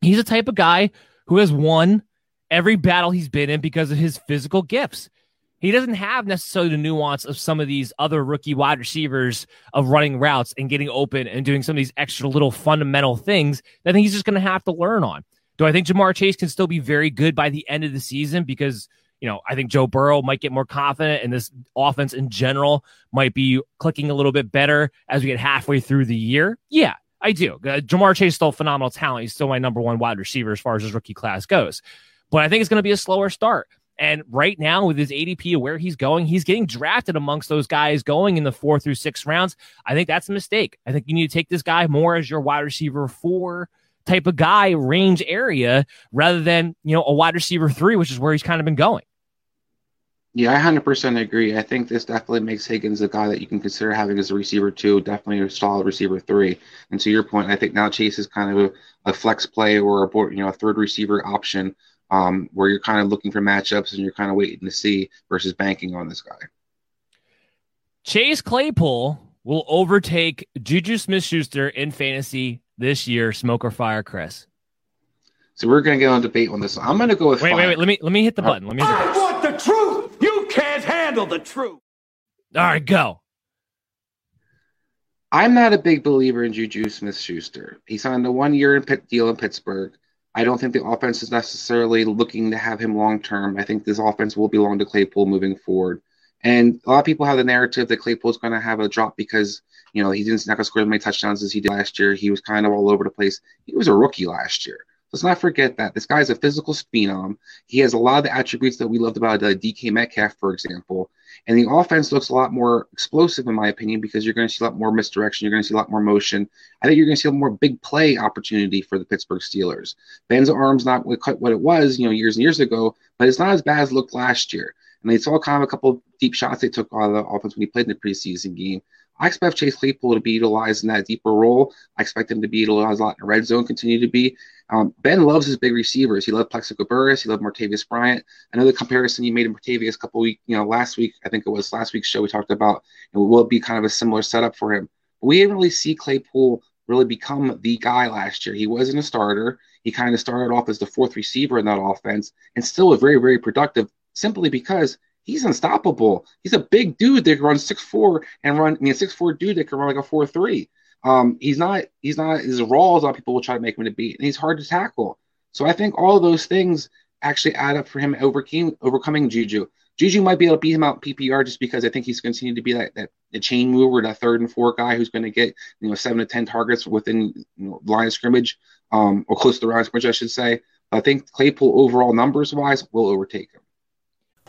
he's a type of guy who has won every battle he's been in because of his physical gifts. He doesn't have necessarily the nuance of some of these other rookie wide receivers of running routes and getting open and doing some of these extra little fundamental things that he's just going to have to learn on. Do I think Ja'Marr Chase can still be very good by the end of the season? Because, you know, I think Joe Burrow might get more confident and this offense in general might be clicking a little bit better as we get halfway through the year. Yeah, I do. Uh, Ja'Marr Chase is still phenomenal talent. He's still my number one wide receiver as far as his rookie class goes. But I think it's going to be a slower start. And right now, with his ADP of where he's going, he's getting drafted amongst those guys going in the four through six rounds. I think that's a mistake. I think you need to take this guy more as your wide receiver four type of guy range area rather than, you know, a wide receiver three, which is where he's kind of been going. Yeah, I 100% agree. I think this definitely makes Higgins a guy that you can consider having as a receiver two, definitely a solid receiver three. And to your point, I think now Chase is kind of a, a flex play or a you know a third receiver option um, where you're kind of looking for matchups and you're kind of waiting to see versus banking on this guy. Chase Claypool will overtake Juju Smith Schuster in fantasy this year. Smoke or fire, Chris? So we're gonna get on debate on this. I'm gonna go with wait, fire. wait, wait. Let me let me hit the button. Let me. I want the truth. You can't handle the truth. All right, go. I'm not a big believer in Juju Smith Schuster. He signed a one year deal in Pittsburgh. I don't think the offense is necessarily looking to have him long term. I think this offense will belong to Claypool moving forward. And a lot of people have the narrative that Claypool's going to have a drop because you know he didn't not score as many touchdowns as he did last year. He was kind of all over the place. He was a rookie last year, Let's not forget that this guy's a physical phenom. He has a lot of the attributes that we loved about uh, DK Metcalf, for example. And the offense looks a lot more explosive, in my opinion, because you're going to see a lot more misdirection. You're going to see a lot more motion. I think you're going to see a more big play opportunity for the Pittsburgh Steelers. Ben's arm's not what it was, you know, years and years ago, but it's not as bad as it looked last year. And they saw kind of a couple deep shots they took of the offense when he played in the preseason game. I expect Chase Claypool to be utilized in that deeper role. I expect him to be utilized a lot in the red zone, continue to be. Um, ben loves his big receivers. He loved Plaxico Burress. He loved Martavis Bryant. The comparison you made in Martavis a couple weeks, you know, last week, I think it was last week's show, we talked about it will be kind of a similar setup for him. But we didn't really see Claypool really become the guy last year. He wasn't a starter. He kind of started off as the fourth receiver in that offense and still was very, very productive simply because he's unstoppable. He's a big dude that can run six four and run. I mean, six four dude that can run like a four three. Um, he's not he's not as raw as a lot of people will try to make him to be, and he's hard to tackle. So I think all of those things actually add up for him overcoming overcoming Juju. Juju might be able to beat him out PPR just because I think he's going to be that, that the chain mover, that third and four guy who's going to get you know seven to ten targets within you know, line of scrimmage, um, or close to the line of scrimmage, I should say. I think Claypool overall numbers wise will overtake him.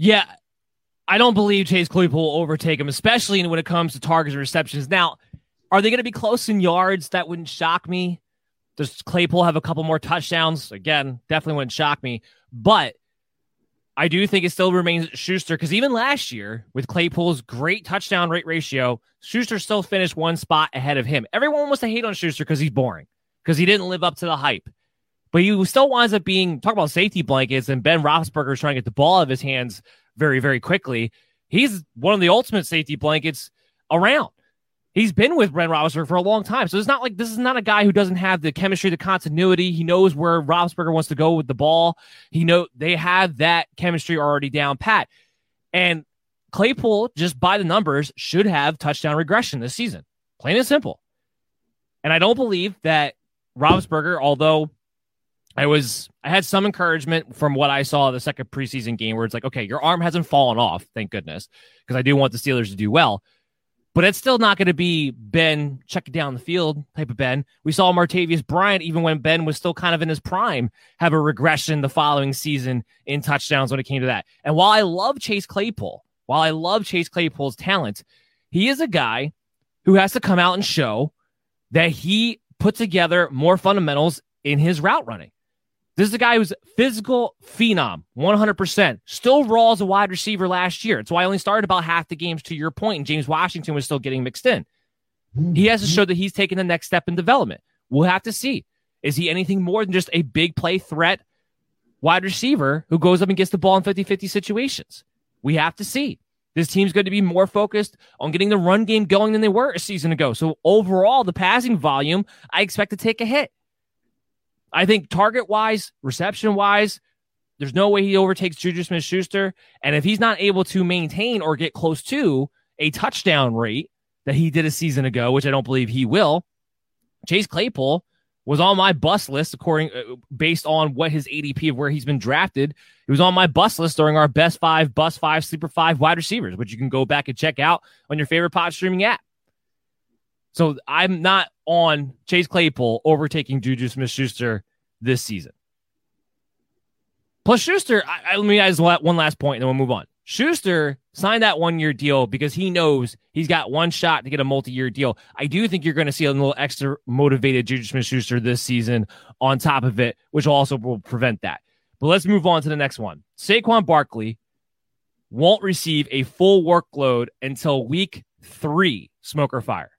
Yeah, I don't believe Chase Claypool will overtake him, especially when it comes to targets and receptions. Now, are they going to be close in yards? That wouldn't shock me. Does Claypool have a couple more touchdowns? Again, definitely wouldn't shock me. But I do think it still remains Schuster because even last year, with Claypool's great touchdown rate ratio, Schuster still finished one spot ahead of him. Everyone wants to hate on Schuster because he's boring, because he didn't live up to the hype. But he still winds up being talk about safety blankets and Ben Roethlisberger is trying to get the ball out of his hands very, very quickly. He's one of the ultimate safety blankets around. He's been with Ben Roethlisberger for a long time, so it's not like this is not a guy who doesn't have the chemistry, the continuity. He knows where Roethlisberger wants to go with the ball. He know they have that chemistry already down pat. And Claypool, just by the numbers, should have touchdown regression this season, plain and simple. And I don't believe that Roethlisberger, although I was I had some encouragement from what I saw the second preseason game where it's like, okay, your arm hasn't fallen off, thank goodness, because I do want the Steelers to do well. But it's still not going to be Ben checking down the field type of Ben. We saw Martavis Bryant, even when Ben was still kind of in his prime, have a regression the following season in touchdowns when it came to that. And while I love Chase Claypool, while I love Chase Claypool's talent, he is a guy who has to come out and show that he put together more fundamentals in his route running. This is a guy who's physical phenom, 100%. Still raw as a wide receiver last year. It's why I only started about half the games to your point, and James Washington was still getting mixed in. He has to show that he's taking the next step in development. We'll have to see. Is he anything more than just a big play threat wide receiver who goes up and gets the ball in 50 50 situations? We have to see. This team's going to be more focused on getting the run game going than they were a season ago. So, overall, the passing volume, I expect to take a hit. I think target wise, reception wise, there's no way he overtakes Juju Smith Schuster. And if he's not able to maintain or get close to a touchdown rate that he did a season ago, which I don't believe he will, Chase Claypool was on my bus list according uh, based on what his ADP of where he's been drafted. He was on my bus list during our best five, bus five, sleeper five wide receivers, which you can go back and check out on your favorite pod streaming app. So I'm not on Chase Claypool overtaking Juju Smith Schuster this season. Plus, Schuster, I, I, let me add one last point and then we'll move on. Schuster signed that one year deal because he knows he's got one shot to get a multi year deal. I do think you're going to see a little extra motivated Juju Smith Schuster this season on top of it, which also will prevent that. But let's move on to the next one. Saquon Barkley won't receive a full workload until week three, smoke or fire.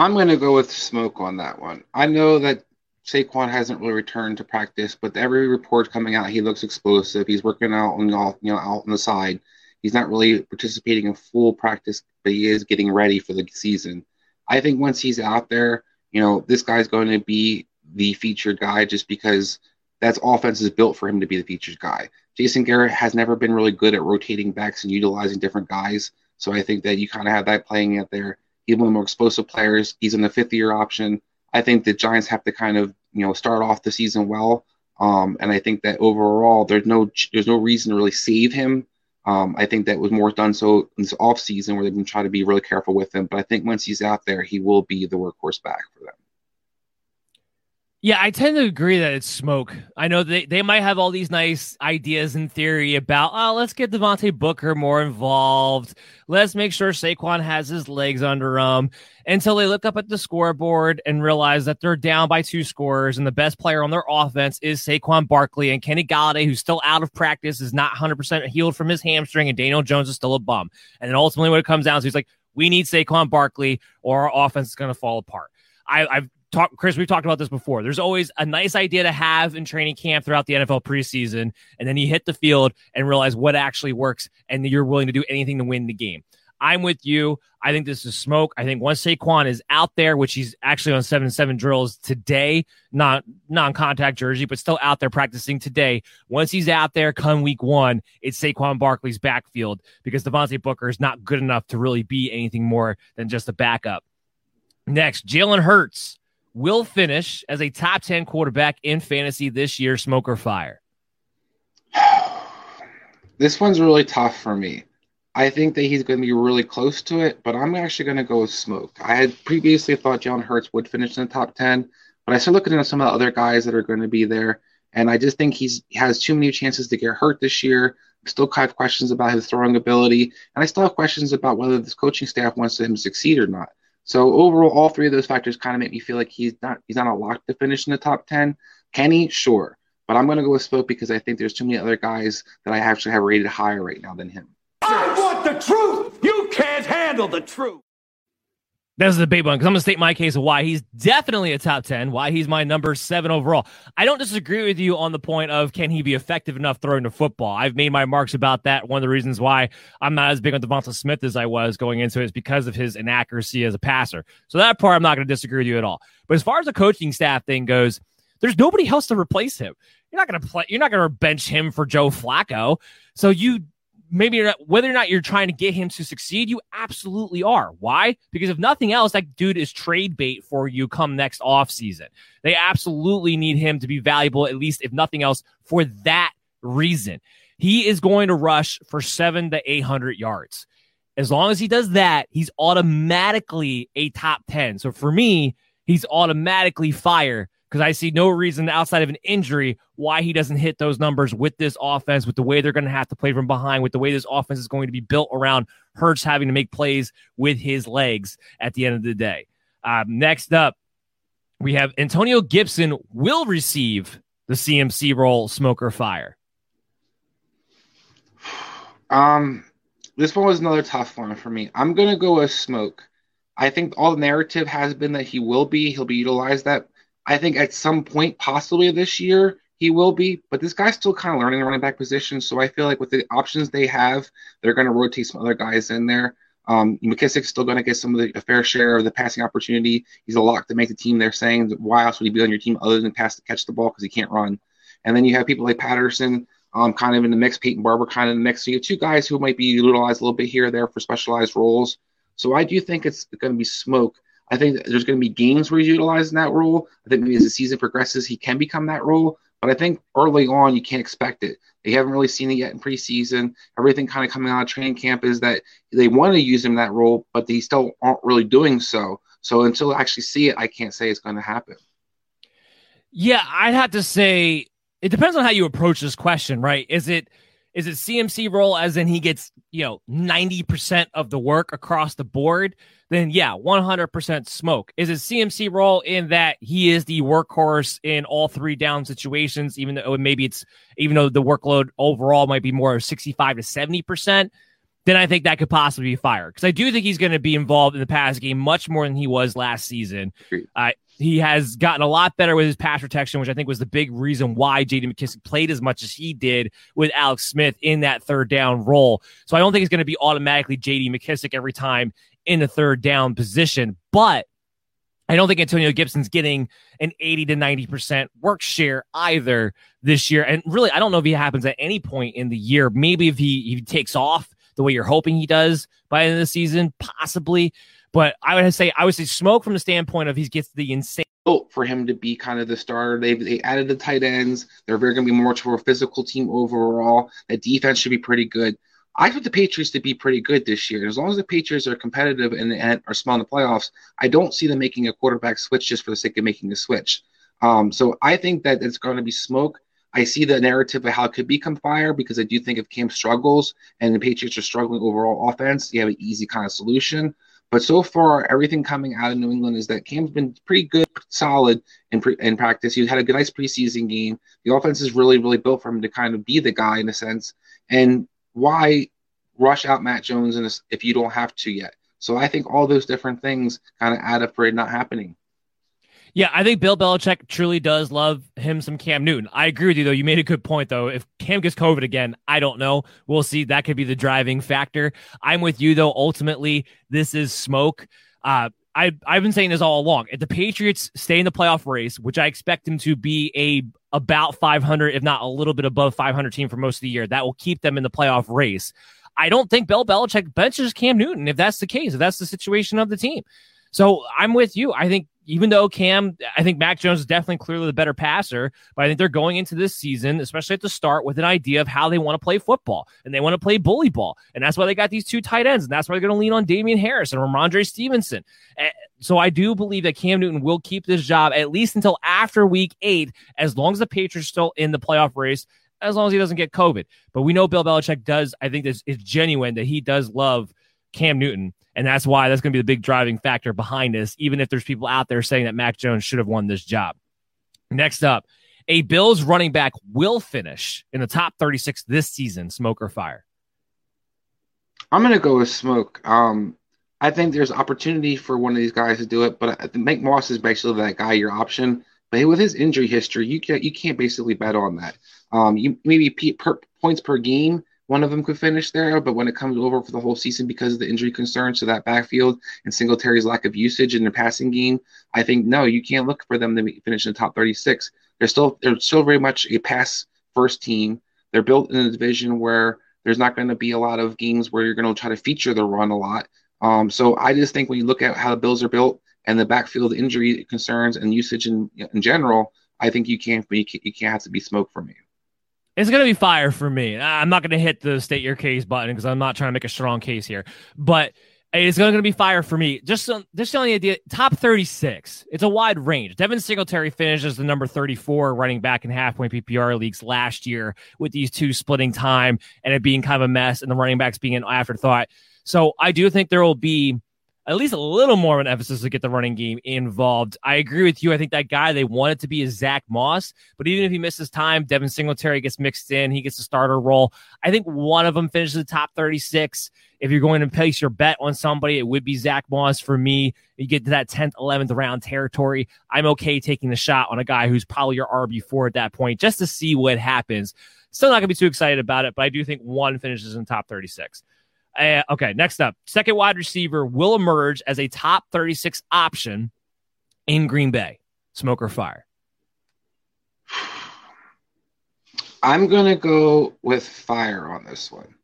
I'm going to go with smoke on that one. I know that Saquon hasn't really returned to practice, but every report coming out, he looks explosive. He's working out on the you know out on the side. He's not really participating in full practice, but he is getting ready for the season. I think once he's out there, you know, this guy's going to be the featured guy just because that's offense is built for him to be the featured guy. Jason Garrett has never been really good at rotating backs and utilizing different guys. So I think that you kind of have that playing out there. Of the more explosive players. He's in the fifth year option. I think the Giants have to kind of you know start off the season well. Um, and I think that overall there's no there's no reason to really save him. Um, I think that was more done so in this off season where they've been trying to be really careful with him. But I think once he's out there, he will be the workhorse back for them. Yeah, I tend to agree that it's smoke. I know they, they might have all these nice ideas in theory about, oh, let's get Devontae Booker more involved. Let's make sure Saquon has his legs under him until they look up at the scoreboard and realize that they're down by two scores and the best player on their offense is Saquon Barkley and Kenny Golladay, who's still out of practice, is not 100% healed from his hamstring, and Daniel Jones is still a bum. And then ultimately, what it comes down to, he's like, we need Saquon Barkley or our offense is going to fall apart. I, I've talk, Chris, we've talked about this before. There's always a nice idea to have in training camp throughout the NFL preseason, and then you hit the field and realize what actually works, and you're willing to do anything to win the game. I'm with you. I think this is smoke. I think once Saquon is out there, which he's actually on seven seven drills today, not non contact jersey, but still out there practicing today. Once he's out there, come week one, it's Saquon Barkley's backfield because Devontae Booker is not good enough to really be anything more than just a backup. Next, Jalen Hurts will finish as a top 10 quarterback in fantasy this year, smoke or fire? This one's really tough for me. I think that he's going to be really close to it, but I'm actually going to go with smoke. I had previously thought Jalen Hurts would finish in the top 10, but I started looking at some of the other guys that are going to be there, and I just think he's he has too many chances to get hurt this year. Still have questions about his throwing ability, and I still have questions about whether this coaching staff wants him to succeed or not. So overall, all three of those factors kind of make me feel like he's not he's not a lock to finish in the top ten. He? Sure, but I'm going to go with Spoke because I think there's too many other guys that I actually have rated higher right now than him. I want the truth. You can't handle the truth. That's the big one because I'm going to state my case of why he's definitely a top 10, why he's my number seven overall. I don't disagree with you on the point of can he be effective enough throwing the football. I've made my marks about that. One of the reasons why I'm not as big on Devonta Smith as I was going into it is because of his inaccuracy as a passer. So that part I'm not going to disagree with you at all. But as far as the coaching staff thing goes, there's nobody else to replace him. You're not going to play. You're not going to bench him for Joe Flacco. So you maybe not, whether or not you're trying to get him to succeed, you absolutely are. Why? Because if nothing else, that dude is trade bait for you come next off season. They absolutely need him to be valuable, at least if nothing else, for that reason. He is going to rush for seven to 800 yards. As long as he does that, he's automatically a top 10. So for me, he's automatically fire because I see no reason outside of an injury why he doesn't hit those numbers with this offense, with the way they're going to have to play from behind, with the way this offense is going to be built around Hurts having to make plays with his legs at the end of the day. Um, next up, we have Antonio Gibson will receive the CMC role, smoker fire. Um, this one was another tough one for me. I'm gonna go with smoke. I think all the narrative has been that he will be. He'll be utilized that I think at some point, possibly this year, he will be. But this guy's still kind of learning the running back position. So I feel like with the options they have, they're going to rotate some other guys in there. Um, McKissic's still going to get some of the a fair share of the passing opportunity. He's a lock to make the team. They're saying why else would he be on your team other than pass to catch the ball because he can't run. And then you have people like Patterson, um, kind of in the mix. Peyton Barber kind of in the mix. So you have two guys who might be utilized a little bit here or there for specialized roles. So I do think it's going to be smoke. I think there's going to be games where he's utilizing that role. I think maybe as the season progresses, he can become that role. But I think early on, you can't expect it. They haven't really seen it yet in preseason. Everything kind of coming out of training camp is that they want to use him in that role, but they still aren't really doing so. So until I actually see it, I can't say it's going to happen. Yeah, I'd have to say it depends on how you approach this question, right? Is it Is it CMC role as in he gets, you know, 90% of the work across the board? Then yeah, 100% smoke. Is it CMC role in that he is the workhorse in all three down situations, even though maybe it's, even though the workload overall might be more of 65 to 70%? Then I think that could possibly be fire because I do think he's going to be involved in the pass game much more than he was last season. Uh, he has gotten a lot better with his pass protection, which I think was the big reason why J.D. McKissic played as much as he did with Alex Smith in that third down role. So I don't think it's going to be automatically J.D. McKissic every time in the third down position, but I don't think Antonio Gibson's getting an 80 to 90% work share either this year. And really, I don't know if he happens at any point in the year. Maybe if he, if he takes off the way you're hoping he does by the end of the season, possibly. But I would say I would say smoke from the standpoint of he gets the insane for him to be kind of the starter. They they added the tight ends. They're very going to be more to a physical team overall. That defense should be pretty good. I expect the Patriots to be pretty good this year. As long as the Patriots are competitive and, and are small in the playoffs, I don't see them making a quarterback switch just for the sake of making a switch. Um, so I think that it's going to be smoke. I see the narrative of how it could become fire because I do think if Cam struggles and the Patriots are struggling overall offense, you have an easy kind of solution. But so far, everything coming out of New England is that Cam's been pretty good, solid in, pre- in practice. He had a good, nice preseason game. The offense is really, really built for him to kind of be the guy in a sense. And why rush out Mac Jones this if you don't have to yet? So I think all those different things kind of add up for it not happening. Yeah, I think Bill Belichick truly does love him some Cam Newton. I agree with you though. You made a good point though. If Cam gets COVID again, I don't know. We'll see. That could be the driving factor. I'm with you though. Ultimately, this is smoke. Uh, I I've been saying this all along. If the Patriots stay in the playoff race, which I expect them to be a about 500, if not a little bit above 500 team for most of the year, that will keep them in the playoff race. I don't think Bill Belichick benches Cam Newton if that's the case, if that's the situation of the team. So I'm with you. I think even though Cam, I think Mac Jones is definitely clearly the better passer, but I think they're going into this season, especially at the start, with an idea of how they want to play football and they want to play bully ball. And that's why they got these two tight ends. And that's why they're going to lean on Damien Harris and Rhamondre Stevenson. Eh, so I do believe that Cam Newton will keep this job at least until after week eight, as long as the Patriots are still in the playoff race, as long as he doesn't get COVID. But we know Bill Belichick does, I think this is genuine that he does love Cam Newton. And that's why that's going to be the big driving factor behind this, even if there's people out there saying that Mac Jones should have won this job. Next up, a Bills running back will finish in the top 36 this season, smoke or fire? I'm going to go with smoke. Um, I think there's opportunity for one of these guys to do it, but Mike Moss is basically that guy, your option. But with his injury history, you can't you can't basically bet on that. Um, you maybe per, points per game one of them could finish there, but when it comes over for the whole season because of the injury concerns to that backfield and Singletary's lack of usage in their passing game, I think no, you can't look for them to finish in the top 36. They're still they're still very much a pass first team. They're built in a division where there's not going to be a lot of games where you're going to try to feature the run a lot. Um, so I just think when you look at how the Bills are built and the backfield injury concerns and usage in in general, I think you can't, you can't have to be smoke for me. It's going to be fire for me. I'm not going to hit the state your case button because I'm not trying to make a strong case here, but it's going to be fire for me. Just so, just the only idea, top 36. It's a wide range. Devin Singletary finishes the number 34 running back in half point PPR leagues last year with these two splitting time and it being kind of a mess and the running backs being an afterthought. So I do think there will be at least a little more of an emphasis to get the running game involved. I agree with you. I think that guy they wanted to be is Zack Moss, but even if he misses time, Devin Singletary gets mixed in. He gets a starter role. I think one of them finishes the top 36. If you're going to place your bet on somebody, it would be Zack Moss for me. You get to that 10th, 11th round territory. I'm okay taking the shot on a guy who's probably your RB4 at that point just to see what happens. Still not going to be too excited about it, but I do think one finishes in top 36. Uh, okay, next up, second wide receiver will emerge as a top 36 option in Green Bay. Smoke or fire? I'm going to go with fire on this one.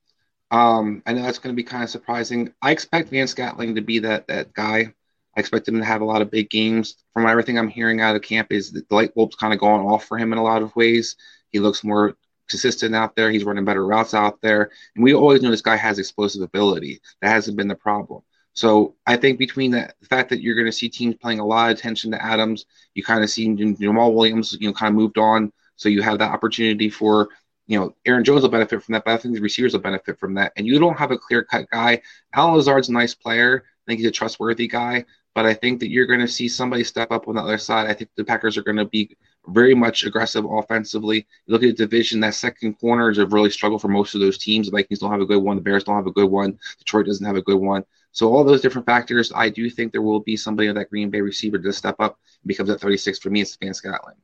Um, I know that's going to be kind of surprising. I expect Van Scantling to be that that guy. I expect him to have a lot of big games. From everything I'm hearing out of camp, is the light bulb's kind of going off for him in a lot of ways. He looks more consistent out there. He's running better routes out there. And we always know this guy has explosive ability. That hasn't been the problem. So I think between the, the fact that you're going to see teams paying a lot of attention to Adams, you kind of see Jamaal Williams, you know, kind of moved on. So you have that opportunity for you know, Aaron Jones will benefit from that, but I think the receivers will benefit from that. And you don't have a clear cut guy. Allen Lazard's a nice player. I think he's a trustworthy guy, but I think that you're going to see somebody step up on the other side. I think the Packers are going to be very much aggressive offensively. You look at the division, that second corners have really struggled for most of those teams. The Vikings don't have a good one. The Bears don't have a good one. Detroit doesn't have a good one. So all those different factors, I do think there will be somebody of that Green Bay receiver to step up and becomes at 36 for me. It's Van Scantling.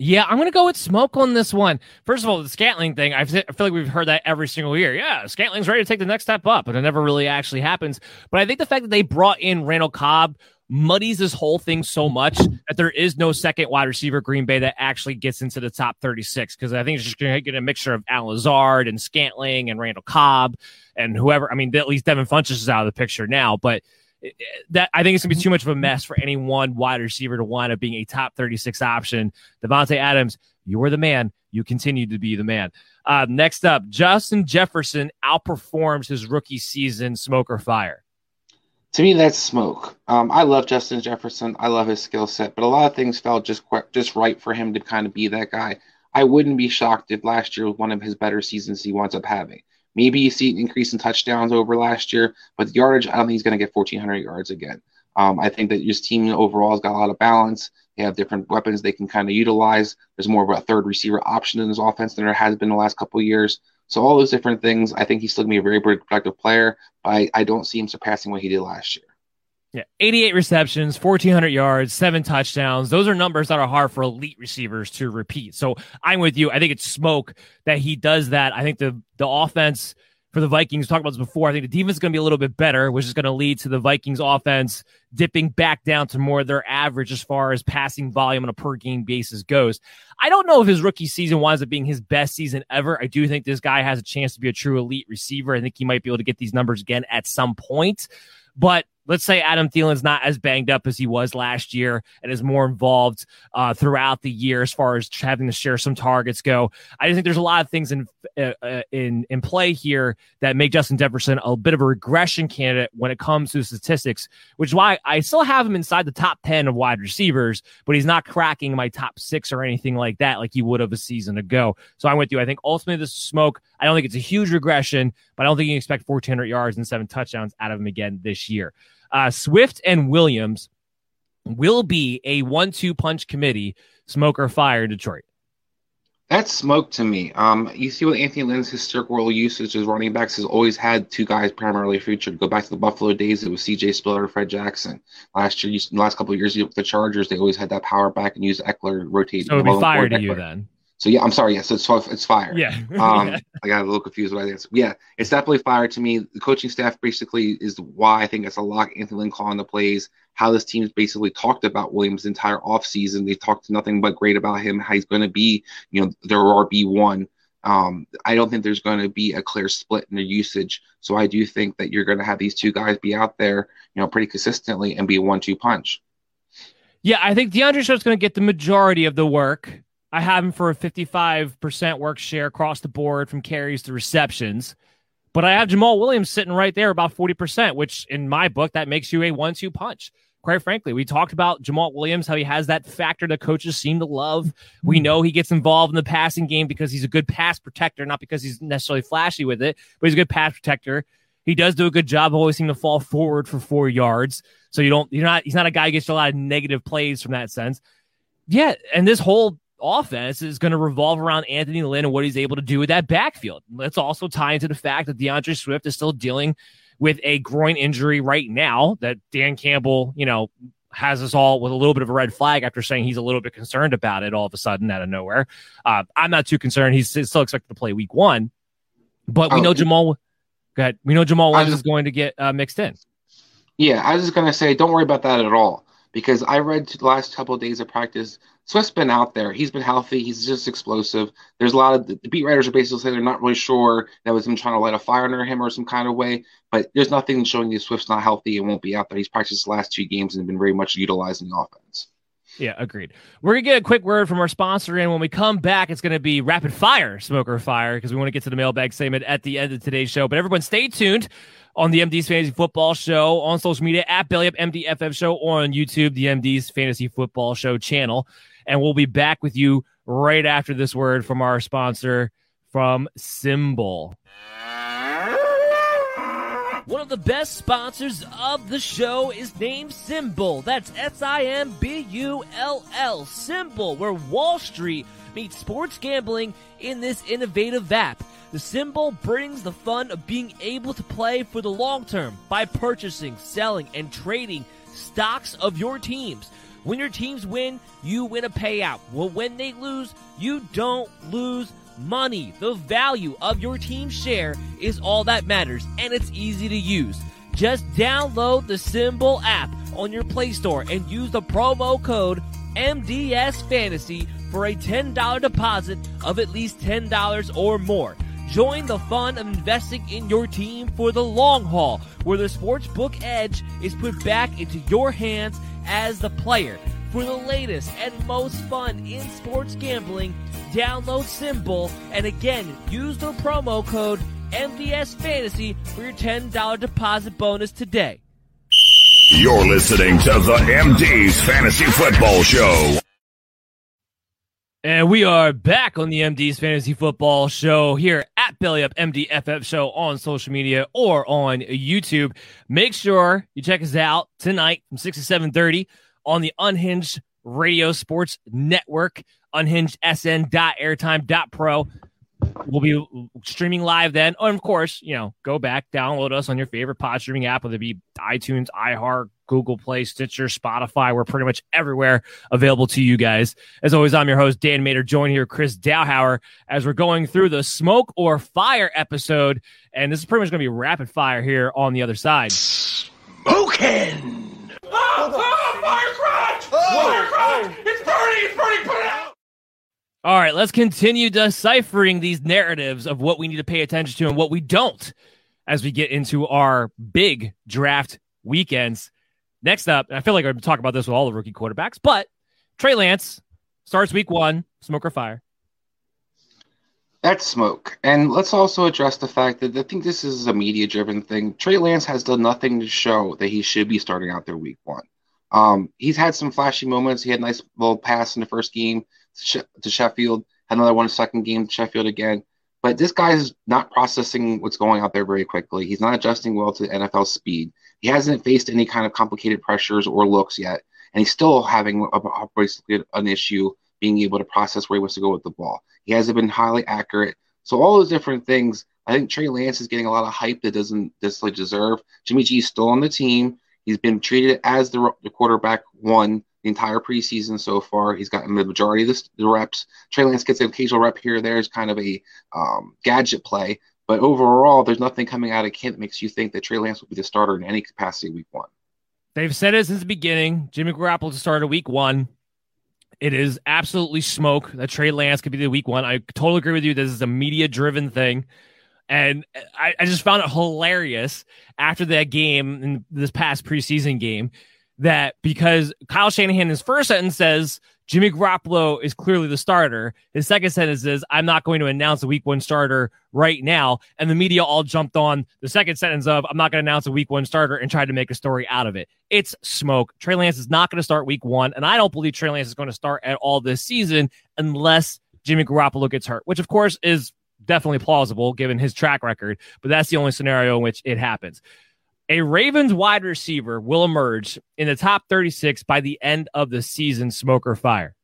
Yeah, I'm to go with smoke on this one. First of all, the Scantling thing, I feel like we've heard that every single year. Yeah, Scantling's ready to take the next step up, but it never really actually happens. But I think the fact that they brought in Randall Cobb muddies this whole thing so much that there is no second wide receiver Green Bay that actually gets into the top 36 because I think it's just going to get a mixture of Al Lazard and Scantling and Randall Cobb and whoever. I mean, at least Devin Funchess is out of the picture now, but that I think it's gonna be too much of a mess for any one wide receiver to wind up being a top 36 option. Davante Adams, you're the man. You continue to be the man. Uh, next up, Justin Jefferson outperforms his rookie season. Smoke or fire? To me, that's smoke. Um, I love Justin Jefferson. I love his skill set, but a lot of things felt just just right for him to kind of be that guy. I wouldn't be shocked if last year was one of his better seasons he winds up having. Maybe you see an increase in touchdowns over last year, but the yardage, I don't think he's going to get 1,400 yards again. Um, I think that his team overall has got a lot of balance. They have different weapons they can kind of utilize. There's more of a third receiver option in this offense than there has been the last couple years. So all those different things, I think he's still to be a very productive player, I, I don't see him surpassing what he did last year. Yeah, 88 receptions, 1,400 yards, seven touchdowns. Those are numbers that are hard for elite receivers to repeat. So I'm with you. I think it's smoke that he does that. I think the the offense for the Vikings, talked about this before. I think the defense is going to be a little bit better, which is going to lead to the Vikings offense dipping back down to more their average as far as passing volume on a per game basis goes. I don't know if his rookie season winds up being his best season ever. I do think this guy has a chance to be a true elite receiver. I think he might be able to get these numbers again at some point. But let's say Adam Thielen's not as banged up as he was last year and is more involved uh, throughout the year as far as having to share some targets go. I just think there's a lot of things in uh, uh, in in play here that make Justin Jefferson a bit of a regression candidate when it comes to statistics, which is why I still have him inside the top 10 of wide receivers, but he's not cracking my top six or anything like that like he would have a season ago. So I'm with you. I think ultimately this is smoke. I don't think it's a huge regression, but I don't think you expect 1,400 yards and seven touchdowns out of him again this year. Uh, Swift and Williams will be a one-two punch committee, smoke or fire in Detroit. That's smoke to me. Um, you see what Anthony Lynn's historical usage as running backs has always had two guys primarily featured. Go back to the Buffalo days, it was C.J. Spiller, Fred Jackson. Last year, the last couple of years, with the Chargers, they always had that power back and use Ekeler rotate. So it'd be fire to you then. So yeah, I'm sorry. Yes, it's it's fire. Yeah. um, I got a little confused by that. Yeah, it's definitely fire to me. The coaching staff basically is why I think it's a lock. Anthony Lynn calling the plays. How this team's basically talked about Williams' entire offseason. They've talked nothing but great about him. How he's going to be, you know, their RB one. Um, I don't think there's going to be a clear split in their usage. So I do think that you're going to have these two guys be out there, you know, pretty consistently and be a one-two punch. Yeah, I think D'Andre Swift's going to get the majority of the work. I have him for a 55% work share across the board from carries to receptions. But I have Jamaal Williams sitting right there about 40%, which in my book, that makes you a one two punch. Quite frankly, we talked about Jamaal Williams, how he has that factor that coaches seem to love. We hmm. know he gets involved in the passing game because he's a good pass protector, not because he's necessarily flashy with it, but he's a good pass protector. He does do a good job, of always seem to fall forward for four yards. So you don't, you're not, he's not a guy who gets a lot of negative plays from that sense. Yeah. And this whole offense is going to revolve around Anthony Lynn and what he's able to do with that backfield. Let's also tie into the fact that D'Andre Swift is still dealing with a groin injury right now that Dan Campbell, you know, has us all with a little bit of a red flag after saying he's a little bit concerned about it all of a sudden out of nowhere. Uh, I'm not too concerned. He's still expected to play week one, but we oh, know Jamaal. Go ahead. We know Jamaal Williams is going to get uh, mixed in. Yeah, I was just going to say, don't worry about that at all because I read the last couple of days of practice. Swift's been out there. He's been healthy. He's just explosive. There's a lot of the, beat writers are basically saying they're not really sure that was him trying to light a fire under him or some kind of way. But there's nothing showing you Swift's not healthy and won't be out there. He's practiced the last two games and been very much utilized in the offense. Yeah, agreed. We're gonna get a quick word from our sponsor, and when we come back, it's gonna be rapid fire, smoker fire, because we want to get to the mailbag segment at the end of today's show. But everyone, stay tuned on the MD's Fantasy Football Show on social media at Belly Up MDFF Show or on YouTube, the MD's Fantasy Football Show channel, and we'll be back with you right after this word from our sponsor from SimBull. One of the best sponsors of the show is named SimBull. That's S I M B U L L. SimBull, where Wall Street meets sports gambling in this innovative app. The SimBull brings the fun of being able to play for the long term by purchasing, selling, and trading stocks of your teams. When your teams win, you win a payout. Well, when they lose, you don't lose money. The value of your team share is all that matters, and it's easy to use. Just download the SimBull app on your Play Store and use the promo code MDS Fantasy for a $10 deposit of at least $10 or more. Join the fun of investing in your team for the long haul, where the sportsbook edge is put back into your hands as the player. For the latest and most fun in sports gambling, download SimBull and again use the promo code MDS Fantasy for your $10 deposit bonus today. You're listening to the MD's Fantasy Football Show. And we are back on the MD's Fantasy Football Show here at Belly Up MDFF Show on social media or on YouTube. Make sure you check us out tonight from 6 to 7.30 on the Unhinged Radio Sports Network, unhingedsn.airtime.pro. We'll be streaming live then. And of course, you know, go back, download us on your favorite pod streaming app, whether it be iTunes, iHeart, Google Play, Stitcher, Spotify. We're pretty much everywhere available to you guys. As always, I'm your host, Dan Mater, joined here, Chris Dowhauer, as we're going through the smoke or fire episode. And this is pretty much going to be rapid fire here on the other side. Smoking! Oh, ah, ah, oh, fire crotch! fire crotch! It's burning! It's burning! Put it out! All right, let's continue deciphering these narratives of what we need to pay attention to and what we don't as we get into our big draft weekends. Next up, I feel like I'm talking about this with all the rookie quarterbacks, but Trey Lance starts week one, smoke or fire. That's smoke. And let's also address the fact that I think this is a media driven thing. Trey Lance has done nothing to show that he should be starting out there week one. Um, he's had some flashy moments. He had a nice little pass in the first game to Sherfield, another one second game to Sherfield again. But this guy is not processing what's going out there very quickly. He's not adjusting well to NFL speed. He hasn't faced any kind of complicated pressures or looks yet, and he's still having a, an issue being able to process where he wants to go with the ball. He hasn't been highly accurate. So all those different things, I think Trey Lance is getting a lot of hype that doesn't necessarily deserve. Jimmy G is still on the team. He's been treated as the, the quarterback one the entire preseason so far. He's gotten the majority of the, the reps. Trey Lance gets an occasional rep here or there kind of a um, gadget play. But overall, there's nothing coming out of Kent that makes you think that Trey Lance will be the starter in any capacity week one. They've said it since the beginning. Jimmy Garoppolo to start a week one. It is absolutely smoke that Trey Lance could be the week one. I totally agree with you. This is a media driven thing. And I, I, just found it hilarious after that game in this past preseason game that because Kyle Shanahan his first sentence says Jimmy Garoppolo is clearly the starter. His second sentence is I'm not going to announce a week one starter right now. And the media all jumped on the second sentence of I'm not going to announce a week one starter and tried to make a story out of it. It's smoke. Trey Lance is not going to start week one. And I don't believe Trey Lance is going to start at all this season unless Jimmy Garoppolo gets hurt, which of course is definitely plausible given his track record. But that's the only scenario in which it happens. A Ravens wide receiver will emerge in the top 36 by the end of the season, smoke or fire.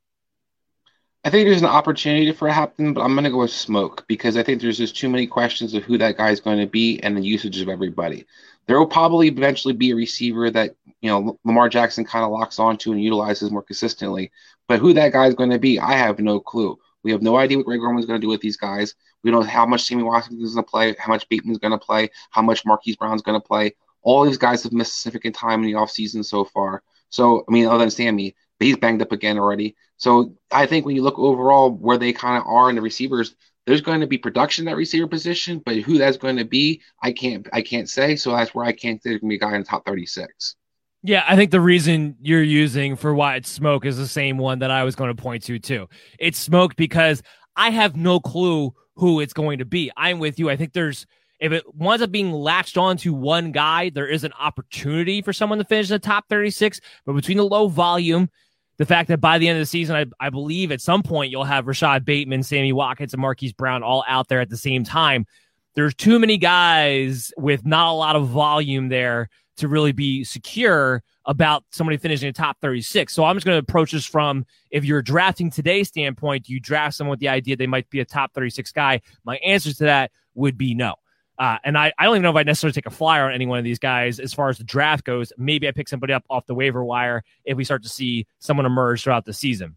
I think there's an opportunity for it to happen, but I'm going to go with smoke because I think there's just too many questions of who that guy is going to be and the usage of everybody. There will probably eventually be a receiver that you know Lamar Jackson kind of locks onto and utilizes more consistently, but who that guy is going to be, I have no clue. We have no idea what Greg Roman is going to do with these guys. We don't know how much Sammy Washington is going to play, how much Bateman is going to play, how much Marquise Brown is going to play. All these guys have missed significant time in the offseason so far. So, I mean, other than Sammy, he's banged up again already. So, I think when you look overall where they kind of are in the receivers, there's going to be production at receiver position, but who that's going to be, I can't, I can't say. So that's where I can't going to be a guy in the top 36. Yeah, I think the reason you're using for why it's smoke is the same one that I was going to point to too. It's smoke because I have no clue who it's going to be. I'm with you. I think there's if it winds up being latched on to one guy, there is an opportunity for someone to finish in the top 36. But between the low volume, the fact that by the end of the season, I, I believe at some point you'll have Rashod Bateman, Sammy Watkins, and Marquise Brown all out there at the same time. There's too many guys with not a lot of volume there to really be secure about somebody finishing in top 36. So I'm just going to approach this from if you're drafting today's standpoint, do you draft someone with the idea they might be a top 36 guy? My answer to that would be no. Uh, and I, I don't even know if I necessarily take a flyer on any one of these guys as far as the draft goes. Maybe I pick somebody up off the waiver wire if we start to see someone emerge throughout the season.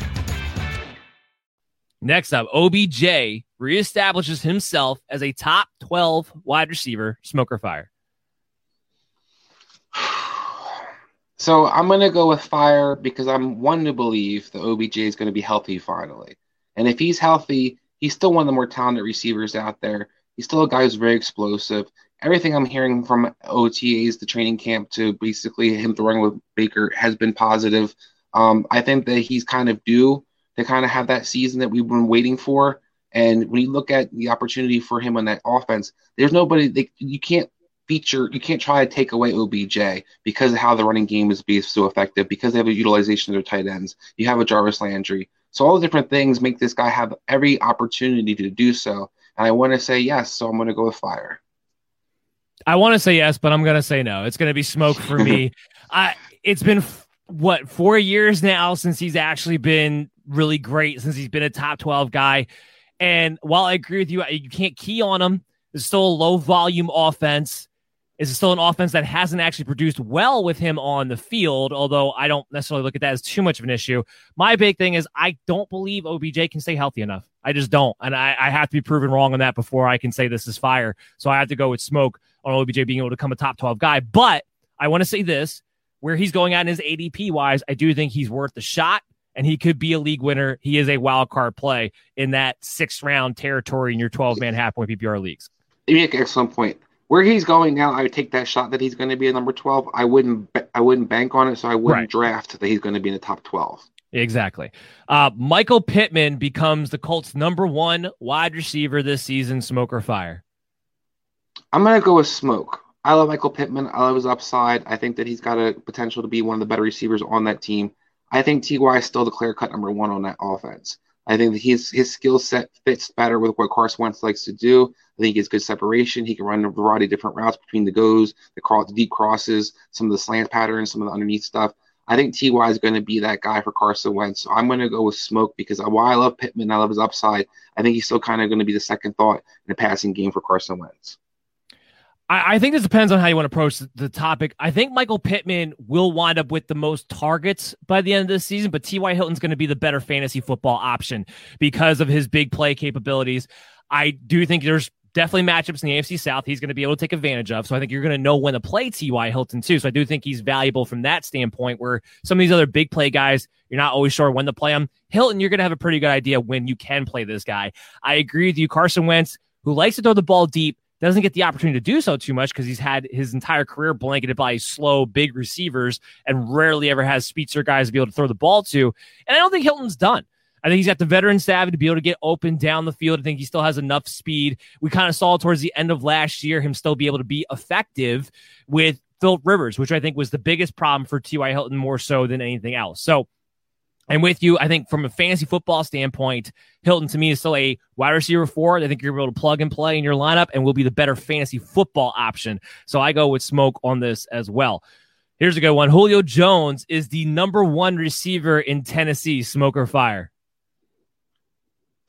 Next up, OBJ reestablishes himself as a top 12 wide receiver, smoker fire. So I'm going to go with fire because I'm one to believe that OBJ is going to be healthy finally. And if he's healthy, he's still one of the more talented receivers out there. He's still a guy who's very explosive. Everything I'm hearing from OTAs, the training camp, to basically him throwing with Baker has been positive. Um, I think that he's kind of due to kind of have that season that we've been waiting for. And when you look at the opportunity for him on that offense, there's nobody that you can't feature, you can't try to take away OBJ because of how the running game is being so effective, because they have a utilization of their tight ends. You have a Jarvis Landry. So all the different things make this guy have every opportunity to do so. And I want to say yes, so I'm going to go with fire. I want to say yes, but I'm going to say no. It's going to be smoke for me. I it's been what four years now since he's actually been really great since he's been a top 12 guy. And while I agree with you, you can't key on him. It's still a low volume offense. It's still an offense that hasn't actually produced well with him on the field, although I don't necessarily look at that as too much of an issue. My big thing is I don't believe OBJ can stay healthy enough. I just don't. And I, I have to be proven wrong on that before I can say this is fire. So I have to go with smoke on OBJ being able to become a top 12 guy. But I want to say this where he's going at in his ADP wise, I do think he's worth the shot and he could be a league winner. He is a wild card play in that sixth round territory in your 12 man half point PPR leagues. You make an excellent point. Where he's going now, I would take that shot that he's going to be a number 12. I wouldn't, I wouldn't bank on it, so I wouldn't Right. draft that he's going to be in the top 12. Exactly. Uh, Michael Pittman becomes the Colts' number one wide receiver this season. Smoke or fire? I'm going to go with smoke. I love Michael Pittman. I love his upside. I think that he's got a potential to be one of the better receivers on that team. I think Ty is still the clear cut number one on that offense. I think his his skill set fits better with what Carson Wentz likes to do. I think he has good separation. He can run a variety of different routes between the goes, the cross, the deep crosses, some of the slant patterns, some of the underneath stuff. I think Ty is going to be that guy for Carson Wentz. So I'm going to go with smoke because while I love Pittman, I love his upside. I think he's still kind of going to be the second thought in the passing game for Carson Wentz. I, I think this depends on how you want to approach the, topic. I think Michael Pittman will wind up with the most targets by the end of this season, but T.Y. Hilton's going to be the better fantasy football option because of his big play capabilities. I do think there's definitely matchups in the AFC South he's going to be able to take advantage of. So I think you're going to know when to play T.Y. Hilton too. So I do think he's valuable from that standpoint where some of these other big play guys, you're not always sure when to play them. Hilton, you're going to have a pretty good idea when you can play this guy. I agree with you. Carson Wentz, who likes to throw the ball deep, doesn't get the opportunity to do so too much because he's had his entire career blanketed by slow, big receivers and rarely ever has speedster guys to be able to throw the ball to. And I don't think Hilton's done. I think he's got the veteran savvy to be able to get open down the field. I think he still has enough speed. We kind of saw towards the end of last year him still be able to be effective with Philip Rivers, which I think was the biggest problem for T.Y. Hilton more so than anything else. So I'm with you. I think from a fantasy football standpoint, Hilton to me is still a wide receiver four. I think you're able to plug and play in your lineup and will be the better fantasy football option. So I go with smoke on this as well. Here's a good one. Julio Jones is the number one receiver in Tennessee. Smoke or fire?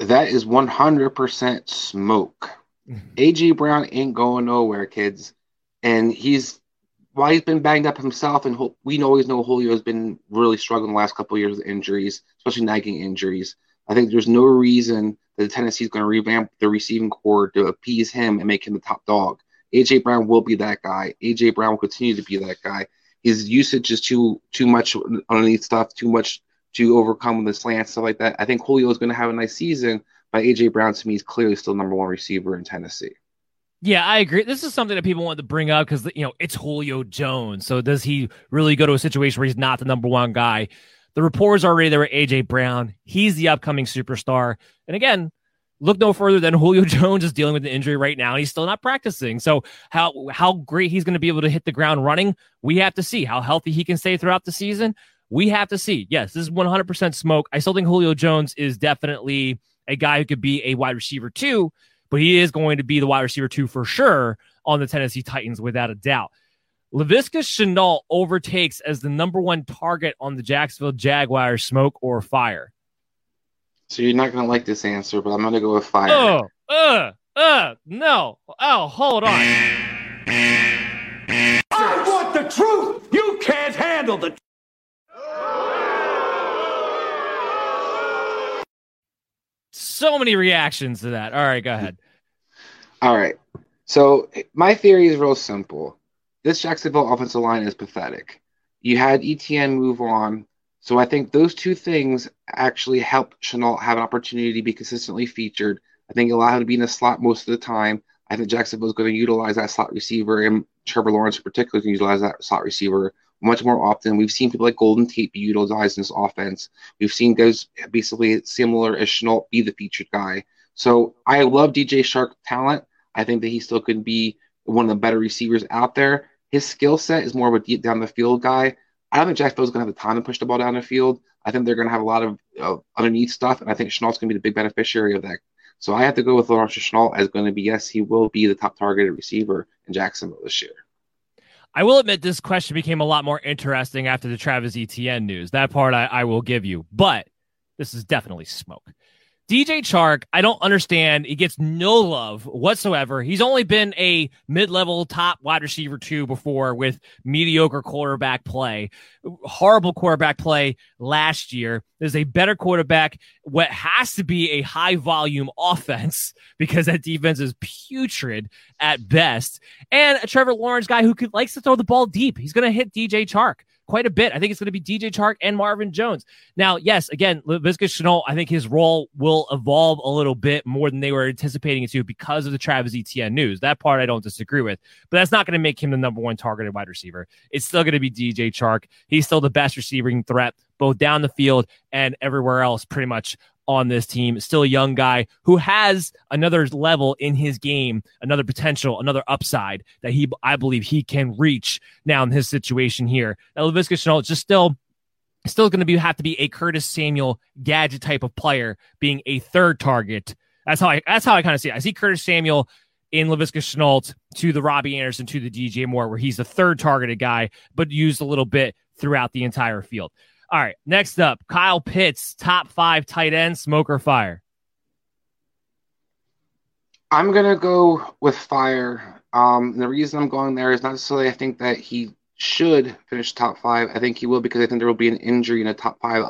That is 100% smoke. Mm-hmm. AJ Brown ain't going nowhere, kids. And he's while he's been banged up himself, and we always know Julio has been really struggling the last couple of years with injuries, especially nagging injuries. I think there's no reason that Tennessee is going to revamp the receiving core to appease him and make him the top dog. AJ Brown will be that guy. AJ Brown will continue to be that guy. His usage is too too much underneath stuff, too much to overcome the slant stuff like that. I think Julio is going to have a nice season, but AJ Brown to me is clearly still number one receiver in Tennessee. Yeah, I agree. This is something that people want to bring up because you know it's Julio Jones. So does he really go to a situation where he's not the number one guy? The reports already there were AJ Brown. He's the upcoming superstar. And again, look no further than Julio Jones is dealing with an injury right now, he's still not practicing. So how how great he's going to be able to hit the ground running, we have to see. How healthy he can stay throughout the season, we have to see. Yes, this is 100% smoke. I still think Julio Jones is definitely a guy who could be a wide receiver too, but he is going to be the wide receiver two for sure on the Tennessee Titans without a doubt. Laviska Shenault overtakes as the number one target on the Jacksonville Jaguars, smoke or fire. So you're not going to like this answer, but I'm going to go with fire. Oh, uh, uh, no. Oh, hold on. I want the truth. You can't handle the So many reactions to that. All right, go ahead. All right. So my theory is real simple. This Jacksonville offensive line is pathetic. You had Etienne move on so I think those two things actually help Shenault have an opportunity to be consistently featured. I think allow him to be in the slot most of the time. I think Jacksonville is going to utilize that slot receiver, and Trevor Lawrence in particular to utilize that slot receiver much more often. We've seen people like Golden Tate be utilized in this offense. We've seen guys basically similar as Shenault be the featured guy. So I love DJ Chark talent. I think that he still could be one of the better receivers out there. His skill set is more of a deep down the field guy. I don't think Jacksonville's going to have the time to push the ball down the field. I think they're going to have a lot of uh, underneath stuff, and I think Shenault's going to be the big beneficiary of that. So I have to go with Lawrence Shenault as going to be yes, he will be the top targeted receiver in Jacksonville this year. I will admit this question became a lot more interesting after the Travis Etienne news. That part I, I will give you, but this is definitely smoke. DJ Chark, I don't understand. He gets no love whatsoever. He's only been a mid level top wide receiver two before with mediocre quarterback play. Horrible quarterback play last year. There's a better quarterback, what has to be a high volume offense because that defense is putrid at best. And a Trevor Lawrence guy who could, likes to throw the ball deep. He's going to hit DJ Chark quite a bit. I think it's going to be DJ Chark and Marvin Jones. Now, yes, again, Laviska Shenault, I think his role will evolve a little bit more than they were anticipating it to because of the Travis Etienne news. That part I don't disagree with, but that's not going to make him the number one targeted wide receiver. It's still going to be DJ Chark. He's still the best receiving threat both down the field and everywhere else, pretty much on this team. Still a young guy who has another level in his game, another potential, another upside that he, I believe, he can reach now in his situation here. Now, Laviska Shenault just still. Still going to be have to be a Curtis Samuel gadget type of player, being a third target. That's how I that's how I kind of see it. I see Curtis Samuel in Laviska Shenault to the Robbie Anderson to the DJ Moore, where he's the third targeted guy, but used a little bit throughout the entire field. All right, next up, Kyle Pitts, top five tight end, smoker fire. I'm gonna go with fire. Um, the reason I'm going there is not necessarily I think that he should finish top five. I think he will because I think there will be an injury in a top five.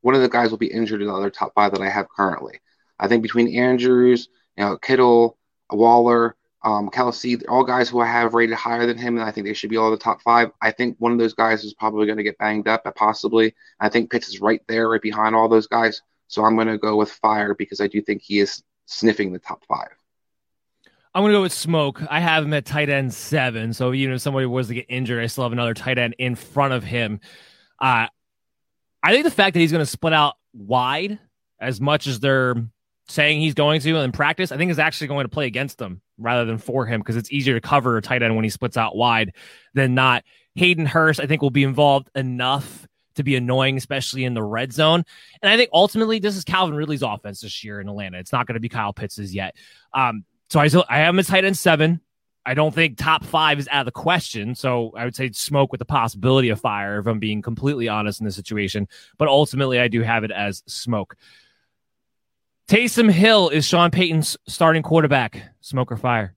One of the guys will be injured in the other top five that I have currently. I think between Andrews, you know, Kittle, Waller, um, Kelce, all guys who I have rated higher than him, and I think they should be all the top five. I think one of those guys is probably going to get banged up, possibly. I think Pitts is right there, right behind all those guys. So I'm going to go with Fire because I do think he is sniffing the top five. I'm going to go with Smoke. I have him at tight end seven. So even if somebody was to get injured, I still have another tight end in front of him. Uh, I think the fact that he's going to split out wide as much as they're saying he's going to in practice, I think is actually going to play against him rather than for him because it's easier to cover a tight end when he splits out wide than not. Hayden Hurst, I think, will be involved enough to be annoying, especially in the red zone. And I think ultimately this is Calvin Ridley's offense this year in Atlanta. It's not going to be Kyle Pitts's yet. Um, so I still I have him as tight end seven. I don't think top five is out of the question. So I would say smoke with the possibility of fire if I'm being completely honest in this situation. But ultimately, I do have it as smoke. Taysom Hill is Sean Payton's starting quarterback. Smoke or fire?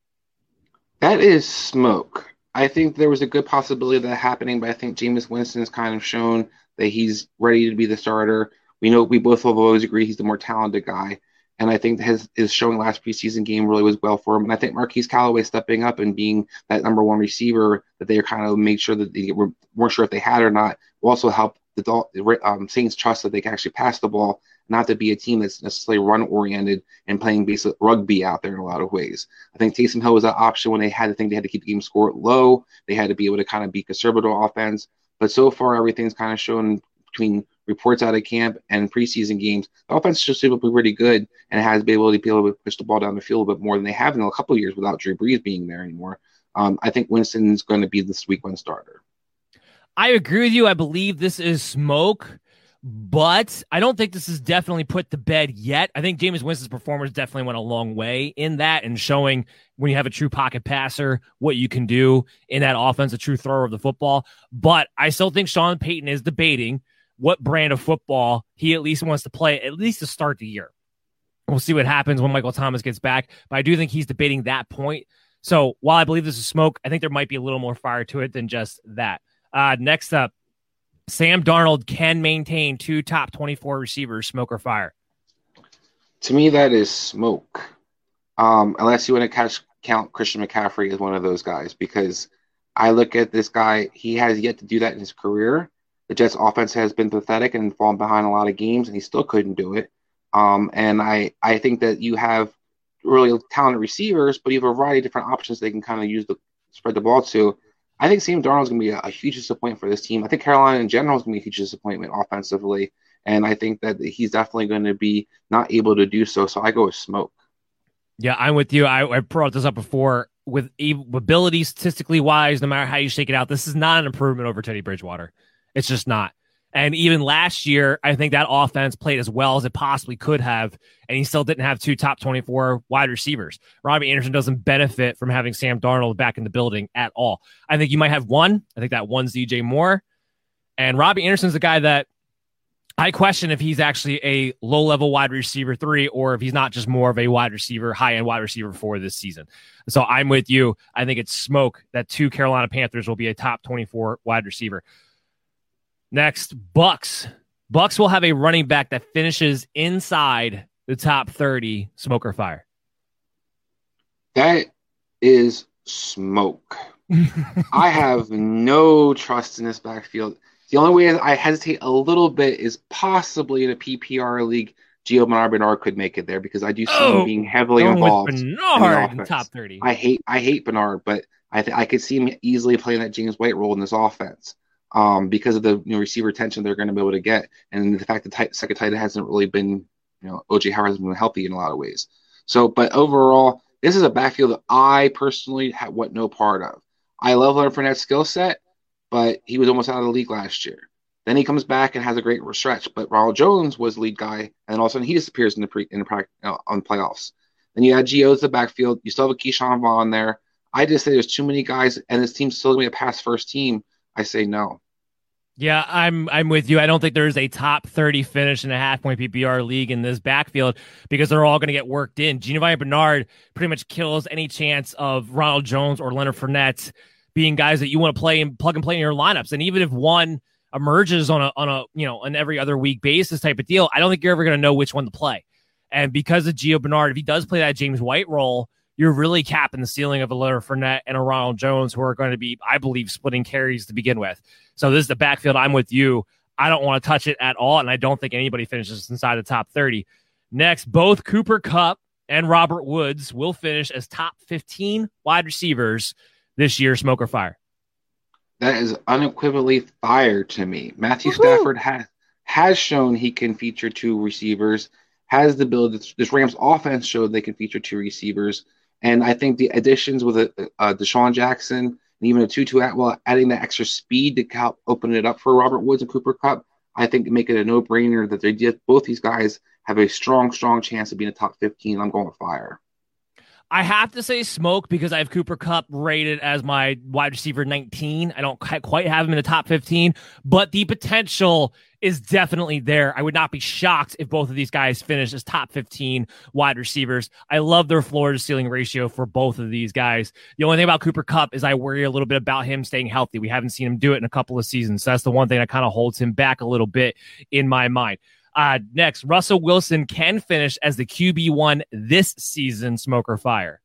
That is smoke. I think there was a good possibility of that happening, but I think Jameis Winston has kind of shown that he's ready to be the starter. We know we both have always agree he's the more talented guy. And I think his, his showing last preseason game really was well for him. And I think Marquez Callaway stepping up and being that number one receiver that they kind of made sure that they were, weren't sure if they had or not will also help the um, Saints trust that they can actually pass the ball not to be a team that's necessarily run oriented and playing basic rugby out there in a lot of ways. I think Taysom Hill was that option when they had to think they had to keep the game score low. They had to be able to kind of be conservative offense. But so far, everything's kind of shown between reports out of camp and preseason games. The offense just seems to be pretty good and has been able to be able to push the ball down the field a bit more than they have in a couple years without Drew Brees being there anymore. Um, I think Winston's going to be this week one starter. I agree with you. I believe this is smoke but I don't think this is definitely put to bed yet. I think Jameis Winston's performance definitely went a long way in that and showing when you have a true pocket passer what you can do in that offense, a true thrower of the football. But I still think Sean Payton is debating what brand of football he at least wants to play, at least to start the year. We'll see what happens when Michael Thomas gets back, but I do think he's debating that point. So while I believe this is smoke, I think there might be a little more fire to it than just that. Uh, next up, Sam Darnold can maintain two top 24 receivers, smoke or fire? To me, that is smoke. Um, unless you want to catch, count Christian McCaffrey as one of those guys, because I look at this guy, he has yet to do that in his career. The Jets' offense has been pathetic and fallen behind a lot of games, and he still couldn't do it. Um, and I, I think that you have really talented receivers, but you have a variety of different options they can kind of use to spread the ball to. I think Sam Darnold is going to be a, a, huge disappointment for this team. I think Carolina in general is going to be a huge disappointment offensively, and I think that he's definitely going to be not able to do so. So I go with smoke. Yeah, I'm with you. I, I brought this up before. With ability statistically wise, no matter how you shake it out, this is not an improvement over Teddy Bridgewater. It's just not. And even last year, I think that offense played as well as it possibly could have, and he still didn't have two top 24 wide receivers. Robbie Anderson doesn't benefit from having Sam Darnold back in the building at all. I think you might have one. I think that one's DJ Moore. And Robbie Anderson's the guy that I question if he's actually a low level wide receiver three or if he's not just more of a wide receiver, high end wide receiver for this season. So I'm with you. I think it's smoke that two Carolina Panthers will be a top 24 wide receiver. Next, Bucs. Bucs will have a running back that finishes inside the top 30 smoker fire. That is smoke. I have no trust in this backfield. The only way I hesitate a little bit is possibly in a PPR league, Gio Bernard could make it there because I do see oh, him being heavily involved. Bernard in, in top 30. I hate I hate Bernard, but I th- I could see him easily playing that James White role in this offense um, because of the you know, receiver attention they're going to be able to get, and the fact that tight, second tight hasn't really been, you know, OJ Howard has been healthy in a lot of ways. So, but overall, this is a backfield that I personally have what no part of. I love Leonard Fournette's skill set, but he was almost out of the league last year. Then he comes back and has a great stretch. But Ronald Jones was lead guy, and all of a sudden he disappears in the pre in the you know, on playoffs. Then you add Gio's the backfield. You still have a Ke'Shawn Vaughn there. I just say there's too many guys, and this team's still gonna be a pass first team. I say no. Yeah, I'm I'm with you. I don't think there's a top 30 finish in a half point PPR league in this backfield because they're all going to get worked in. Giovani Bernard pretty much kills any chance of Ronald Jones or Leonard Fournette being guys that you want to play and plug and play in your lineups. And even if one emerges on a on a you know an every other week basis type of deal, I don't think you're ever going to know which one to play. And because of Gio Bernard, if he does play that James White role, you're really capping the ceiling of a Leonard Fournette and a Ronald Jones, who are going to be, I believe, splitting carries to begin with. So this is the backfield. I'm with you. I don't want to touch it at all, and I don't think anybody finishes inside the top 30. Next, both Cooper Kupp and Robert Woods will finish as top 15 wide receivers this year. Smoke or fire? That is unequivocally fire to me. Matthew Woo-hoo. Stafford has has shown he can feature two receivers has the ability. This Rams offense showed they can feature two receivers, and I think the additions with uh, uh, a, a DeSean Jackson and even a Tutu Atwell adding that extra speed to help open it up for Robert Woods and Cooper Kupp, I think make it a no brainer that they. Both these guys have a strong, strong chance of being a top 15. I'm going with fire. I have to say smoke because I have Cooper Kupp rated as my wide receiver 19. I don't quite have him in the top 15, but the potential is definitely there. I would not be shocked if both of these guys finish as top 15 wide receivers. I love their floor to ceiling ratio for both of these guys. The only thing about Cooper Kupp is I worry a little bit about him staying healthy. We haven't seen him do it in a couple of seasons. So that's the one thing that kind of holds him back a little bit in my mind. Uh, next, Russell Wilson can finish as the QB1 this season, smoker fire.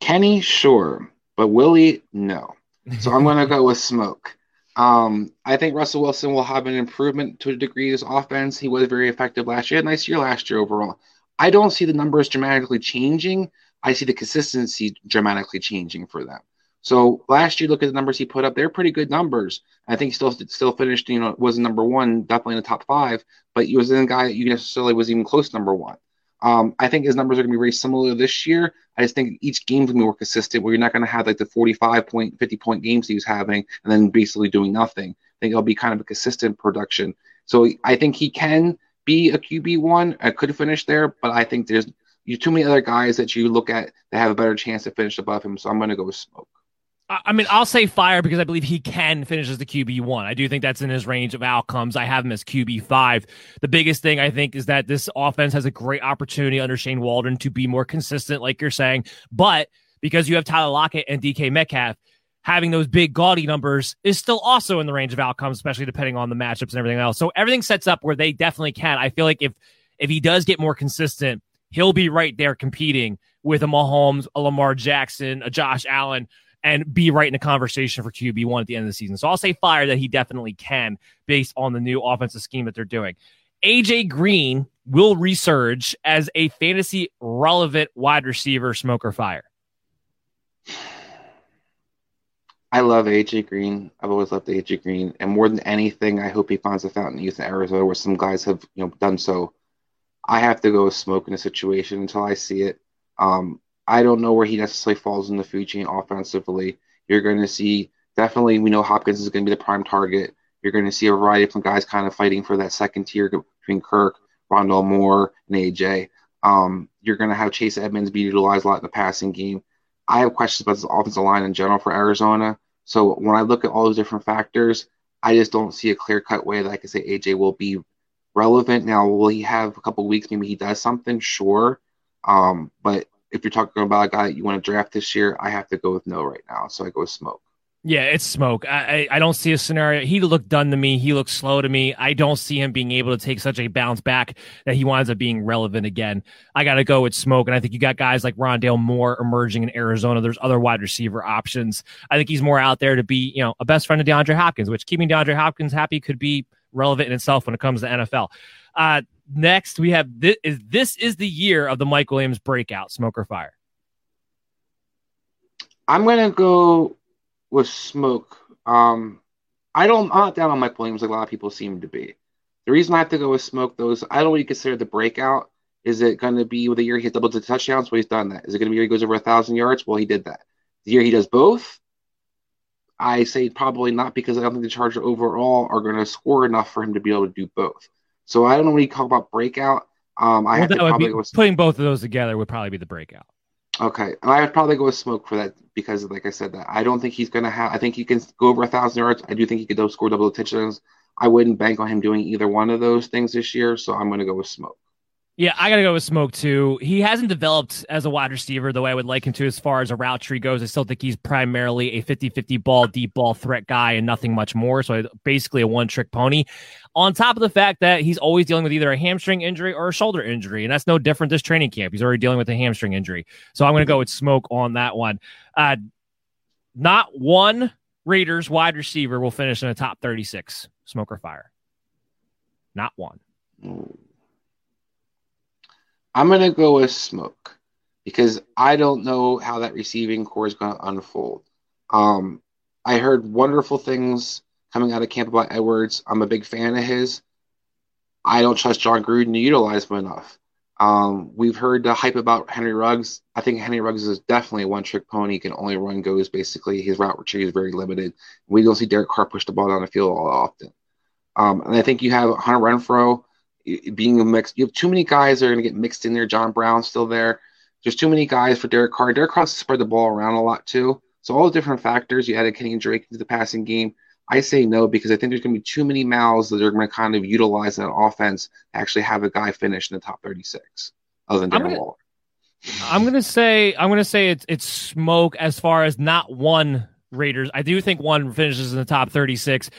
Kenny, sure, but Willie, no. So I'm going to go with smoke. Um, I think Russell Wilson will have an improvement to a degree his offense. He was very effective last year. Nice year last year overall. I don't see the numbers dramatically changing. I see the consistency dramatically changing for them. So last year, look at the numbers he put up. They're pretty good numbers. I think he still still finished, you know, was number one, definitely in the top five, but he was in a guy that you necessarily was even close to number one. Um, I think his numbers are going to be very similar this year. I just think each game's going to be more consistent where you're not going to have like the 45 point, 50 point games he was having and then basically doing nothing. I think it'll be kind of a consistent production. So I think he can be a QB1. I could finish there, but I think there's too many other guys that you look at that have a better chance to finish above him. So I'm going to go with Smoke. I mean, I'll say fire because I believe he can finish as the QB one. I do think that's in his range of outcomes. I have him as QB five. The biggest thing I think is that this offense has a great opportunity under Shane Waldron to be more consistent, like you're saying. But because you have Tyler Lockett and DK Metcalf, having those big gaudy numbers is still also in the range of outcomes, especially depending on the matchups and everything else. So everything sets up where they definitely can. I feel like if if he does get more consistent, he'll be right there competing with a Mahomes, a Lamar Jackson, a Josh Allen and be right in the conversation for QB1 at the end of the season. So I'll say fire that he definitely can based on the new offensive scheme that they're doing. AJ Green will resurge as a fantasy relevant wide receiver, smoker fire. I love AJ Green. I've always loved AJ Green, and more than anything, I hope he finds a fountain youth in Arizona, where some guys have you know done so. I have to go smoke in a situation until I see it. Um, I don't know where he necessarily falls in the food chain offensively. You're going to see definitely, we know Hopkins is going to be the prime target. You're going to see a variety of guys kind of fighting for that second tier between Kirk, Rondale Moore, and AJ. Um, you're going to have Chase Edmonds be utilized a lot in the passing game. I have questions about this offensive line in general for Arizona. So when I look at all those different factors, I just don't see a clear cut way that I can say AJ will be relevant. Now, will he have a couple weeks? Maybe he does something, sure. Um, but if you're talking about a guy you want to draft this year, I have to go with no right now. So I go with smoke. Yeah, it's smoke. I, I, I don't see a scenario. He looked done to me. He looked slow to me. I don't see him being able to take such a bounce back that he winds up being relevant again. I got to go with smoke. And I think you got guys like Rondale Moore emerging in Arizona. There's other wide receiver options. I think he's more out there to be, you know, a best friend of DeAndre Hopkins, which keeping DeAndre Hopkins happy could be relevant in itself when it comes to NFL. Uh, next, we have this is, this is the year of the Mike Williams breakout, smoker fire. I'm gonna go with smoke. Um, I don't. I'm not down on Mike Williams like a lot of people seem to be. The reason I have to go with smoke though is I don't really consider the breakout. Is it going to be with the year he hit double digit touchdowns? Well, he's done that. Is it going to be where he goes over a thousand yards? Well, he did that. The year he does both, I say probably not because I don't think the Chargers overall are going to score enough for him to be able to do both. So I don't know when you talk about breakout. Um, I well, have to probably be, putting both of those together would probably be the breakout. Okay, and I would probably go with Smoke for that because, like I said, that I don't think he's gonna have. I think he can go over a thousand yards. I do think he could score double touchdowns. I wouldn't bank on him doing either one of those things this year, so I'm gonna go with Smoke. Yeah, I got to go with Smoke too. He hasn't developed as a wide receiver the way I would like him to as far as a route tree goes. I still think he's primarily a 50 50 ball, deep ball threat guy and nothing much more. So basically a one trick pony. On top of the fact that he's always dealing with either a hamstring injury or a shoulder injury. And that's no different this training camp. He's already dealing with a hamstring injury. So I'm going to go with Smoke on that one. Uh, not one Raiders wide receiver will finish in the top 36. Smoke or fire? Not one. I'm going to go with Smoke because I don't know how that receiving corps is going to unfold. Um, I heard wonderful things coming out of camp about Edwards. I'm a big fan of his. I don't trust Jon Gruden to utilize him enough. Um, we've heard the hype about Henry Ruggs. I think Henry Ruggs is definitely a one trick pony. He can only run goes basically. His route retrieval is very limited. We don't see Derek Carr push the ball down the field all often. Um, and I think you have Hunter Renfrow being a mix. You have too many guys that are going to get mixed in there. John Brown still there. There's too many guys for Derek Carr. Derek Carr spread the ball around a lot too. So all the different factors. You added Kenny Drake into the passing game. I say no because I think there's going to be too many mouths that are going to kind of utilize that offense to actually have a guy finish in the top 36, other than Darren gonna, Waller. I'm going to say I'm going to say it's it's smoke as far as not one Raiders. I do think one finishes in the top 36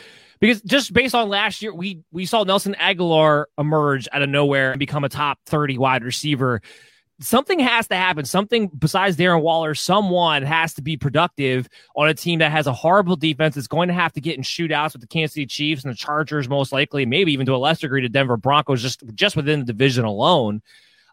because just based on last year, we we saw Nelson Agholor emerge out of nowhere and become a top 30 wide receiver something has to happen. Something besides Darren Waller, someone has to be productive on a team that has a horrible defense. That's going to have to get in shootouts with the Kansas City Chiefs and the Chargers, most likely, maybe even to a lesser degree, to Denver Broncos, just just within the division alone.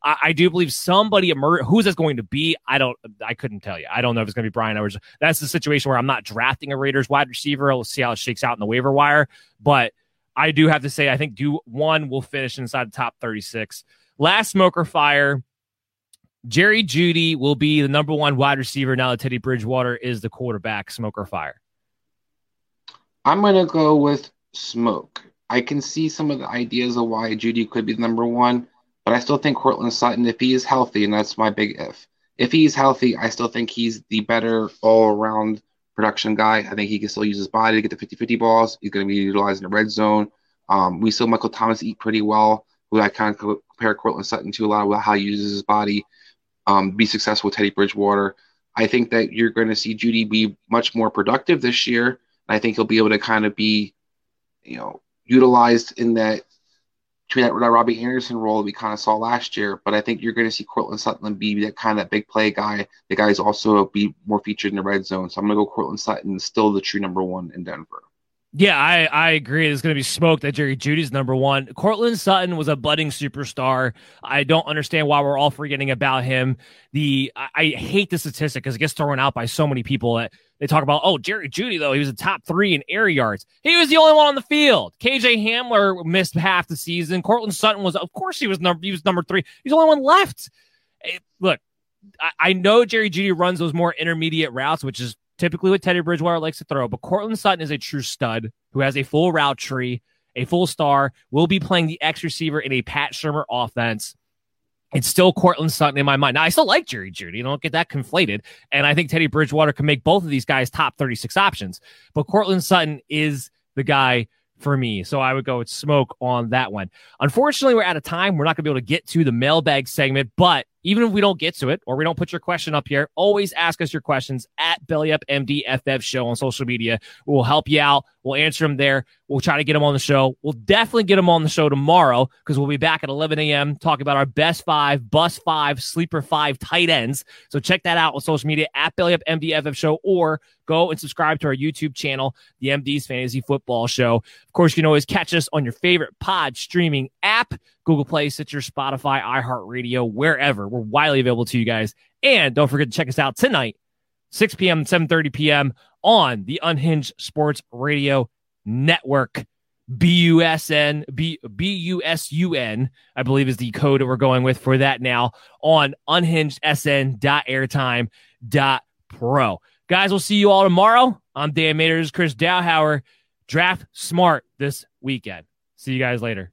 I, I do believe somebody emerge. Who's this going to be? I don't. I couldn't tell you. I don't know if it's going to be Bryan Edwards. That's the situation where I'm not drafting a Raiders wide receiver. We'll see how it shakes out in the waiver wire, but. I do have to say, I think do one will finish inside the top 36. Last smoker fire Jerry Jeudy will be the number one wide receiver now that Teddy Bridgewater is the quarterback. Smoke or fire? I'm going to go with smoke. I can see some of the ideas of why Jeudy could be the number one, but I still think Courtland Sutton, if he is healthy, and that's my big if, if he's healthy, I still think he's the better all around production guy. I think he can still use his body to get the 50 50 balls. He's going to be utilized in the red zone. Um, we saw Michael Thomas eat pretty well, who I kind of compare Courtland Sutton to a lot of how he uses his body um, be successful with Teddy Bridgewater. I think that you're going to see Jeudy be much more productive this year. I think he'll be able to kind of be, you know, utilized in that between that, Robby Anderson role that we kind of saw last year. But I think you're going to see Courtland Sutton be that kind of big play guy. The guys also be more featured in the red zone. So I'm going to go Courtland Sutton, still the true number one in Denver. Yeah, I, I agree. It's going to be smoke that Jerry Jeudy's number one. Courtland Sutton was a budding superstar. I don't understand why we're all forgetting about him. The I, I hate the statistic because it gets thrown out by so many people that they talk about. Oh, Jerry Jeudy though he was a top three in air yards. He was the only one on the field. KJ Hamler missed half the season. Courtland Sutton was, of course, he was number he was number three. He's the only one left. Hey, look, I, I know Jerry Jeudy runs those more intermediate routes, which is typically what Teddy Bridgewater likes to throw. But Courtland Sutton is a true stud who has a full route tree, a full star, will be playing the X receiver in a Pat Shurmur offense. It's still Courtland Sutton in my mind. Now, I still like Jerry Jeudy. Don't get that conflated. And I think Teddy Bridgewater can make both of these guys top 36 options. But Courtland Sutton is the guy for me. So I would go with smoke on that one. Unfortunately, we're out of time. We're not going to be able to get to the mailbag segment, but even if we don't get to it or we don't put your question up here, always ask us your questions at Belly Up MDFF Show on social media. We'll help you out. We'll answer them there. We'll try to get them on the show. We'll definitely get them on the show tomorrow because we'll be back at 11 a.m. talking about our best five, bus five, sleeper five tight ends. So check that out on social media at Belly Up MDFF Show or go and subscribe to our YouTube channel, the MD's Fantasy Football Show. Of course, you can always catch us on your favorite pod streaming app. Google Play, Stitcher, Spotify, iHeartRadio, wherever. We're widely available to you guys. And don't forget to check us out tonight, 6 p.m., 7.30 p.m. on the Unhinged Sports Radio Network. B-U-S-N, B- B-U-S-U-N, I believe is the code that we're going with for that now on unhingedsn.airtime.pro. Guys, we'll see you all tomorrow. I'm Dan Maters, Chris Dowhauer. Draft smart this weekend. See you guys later.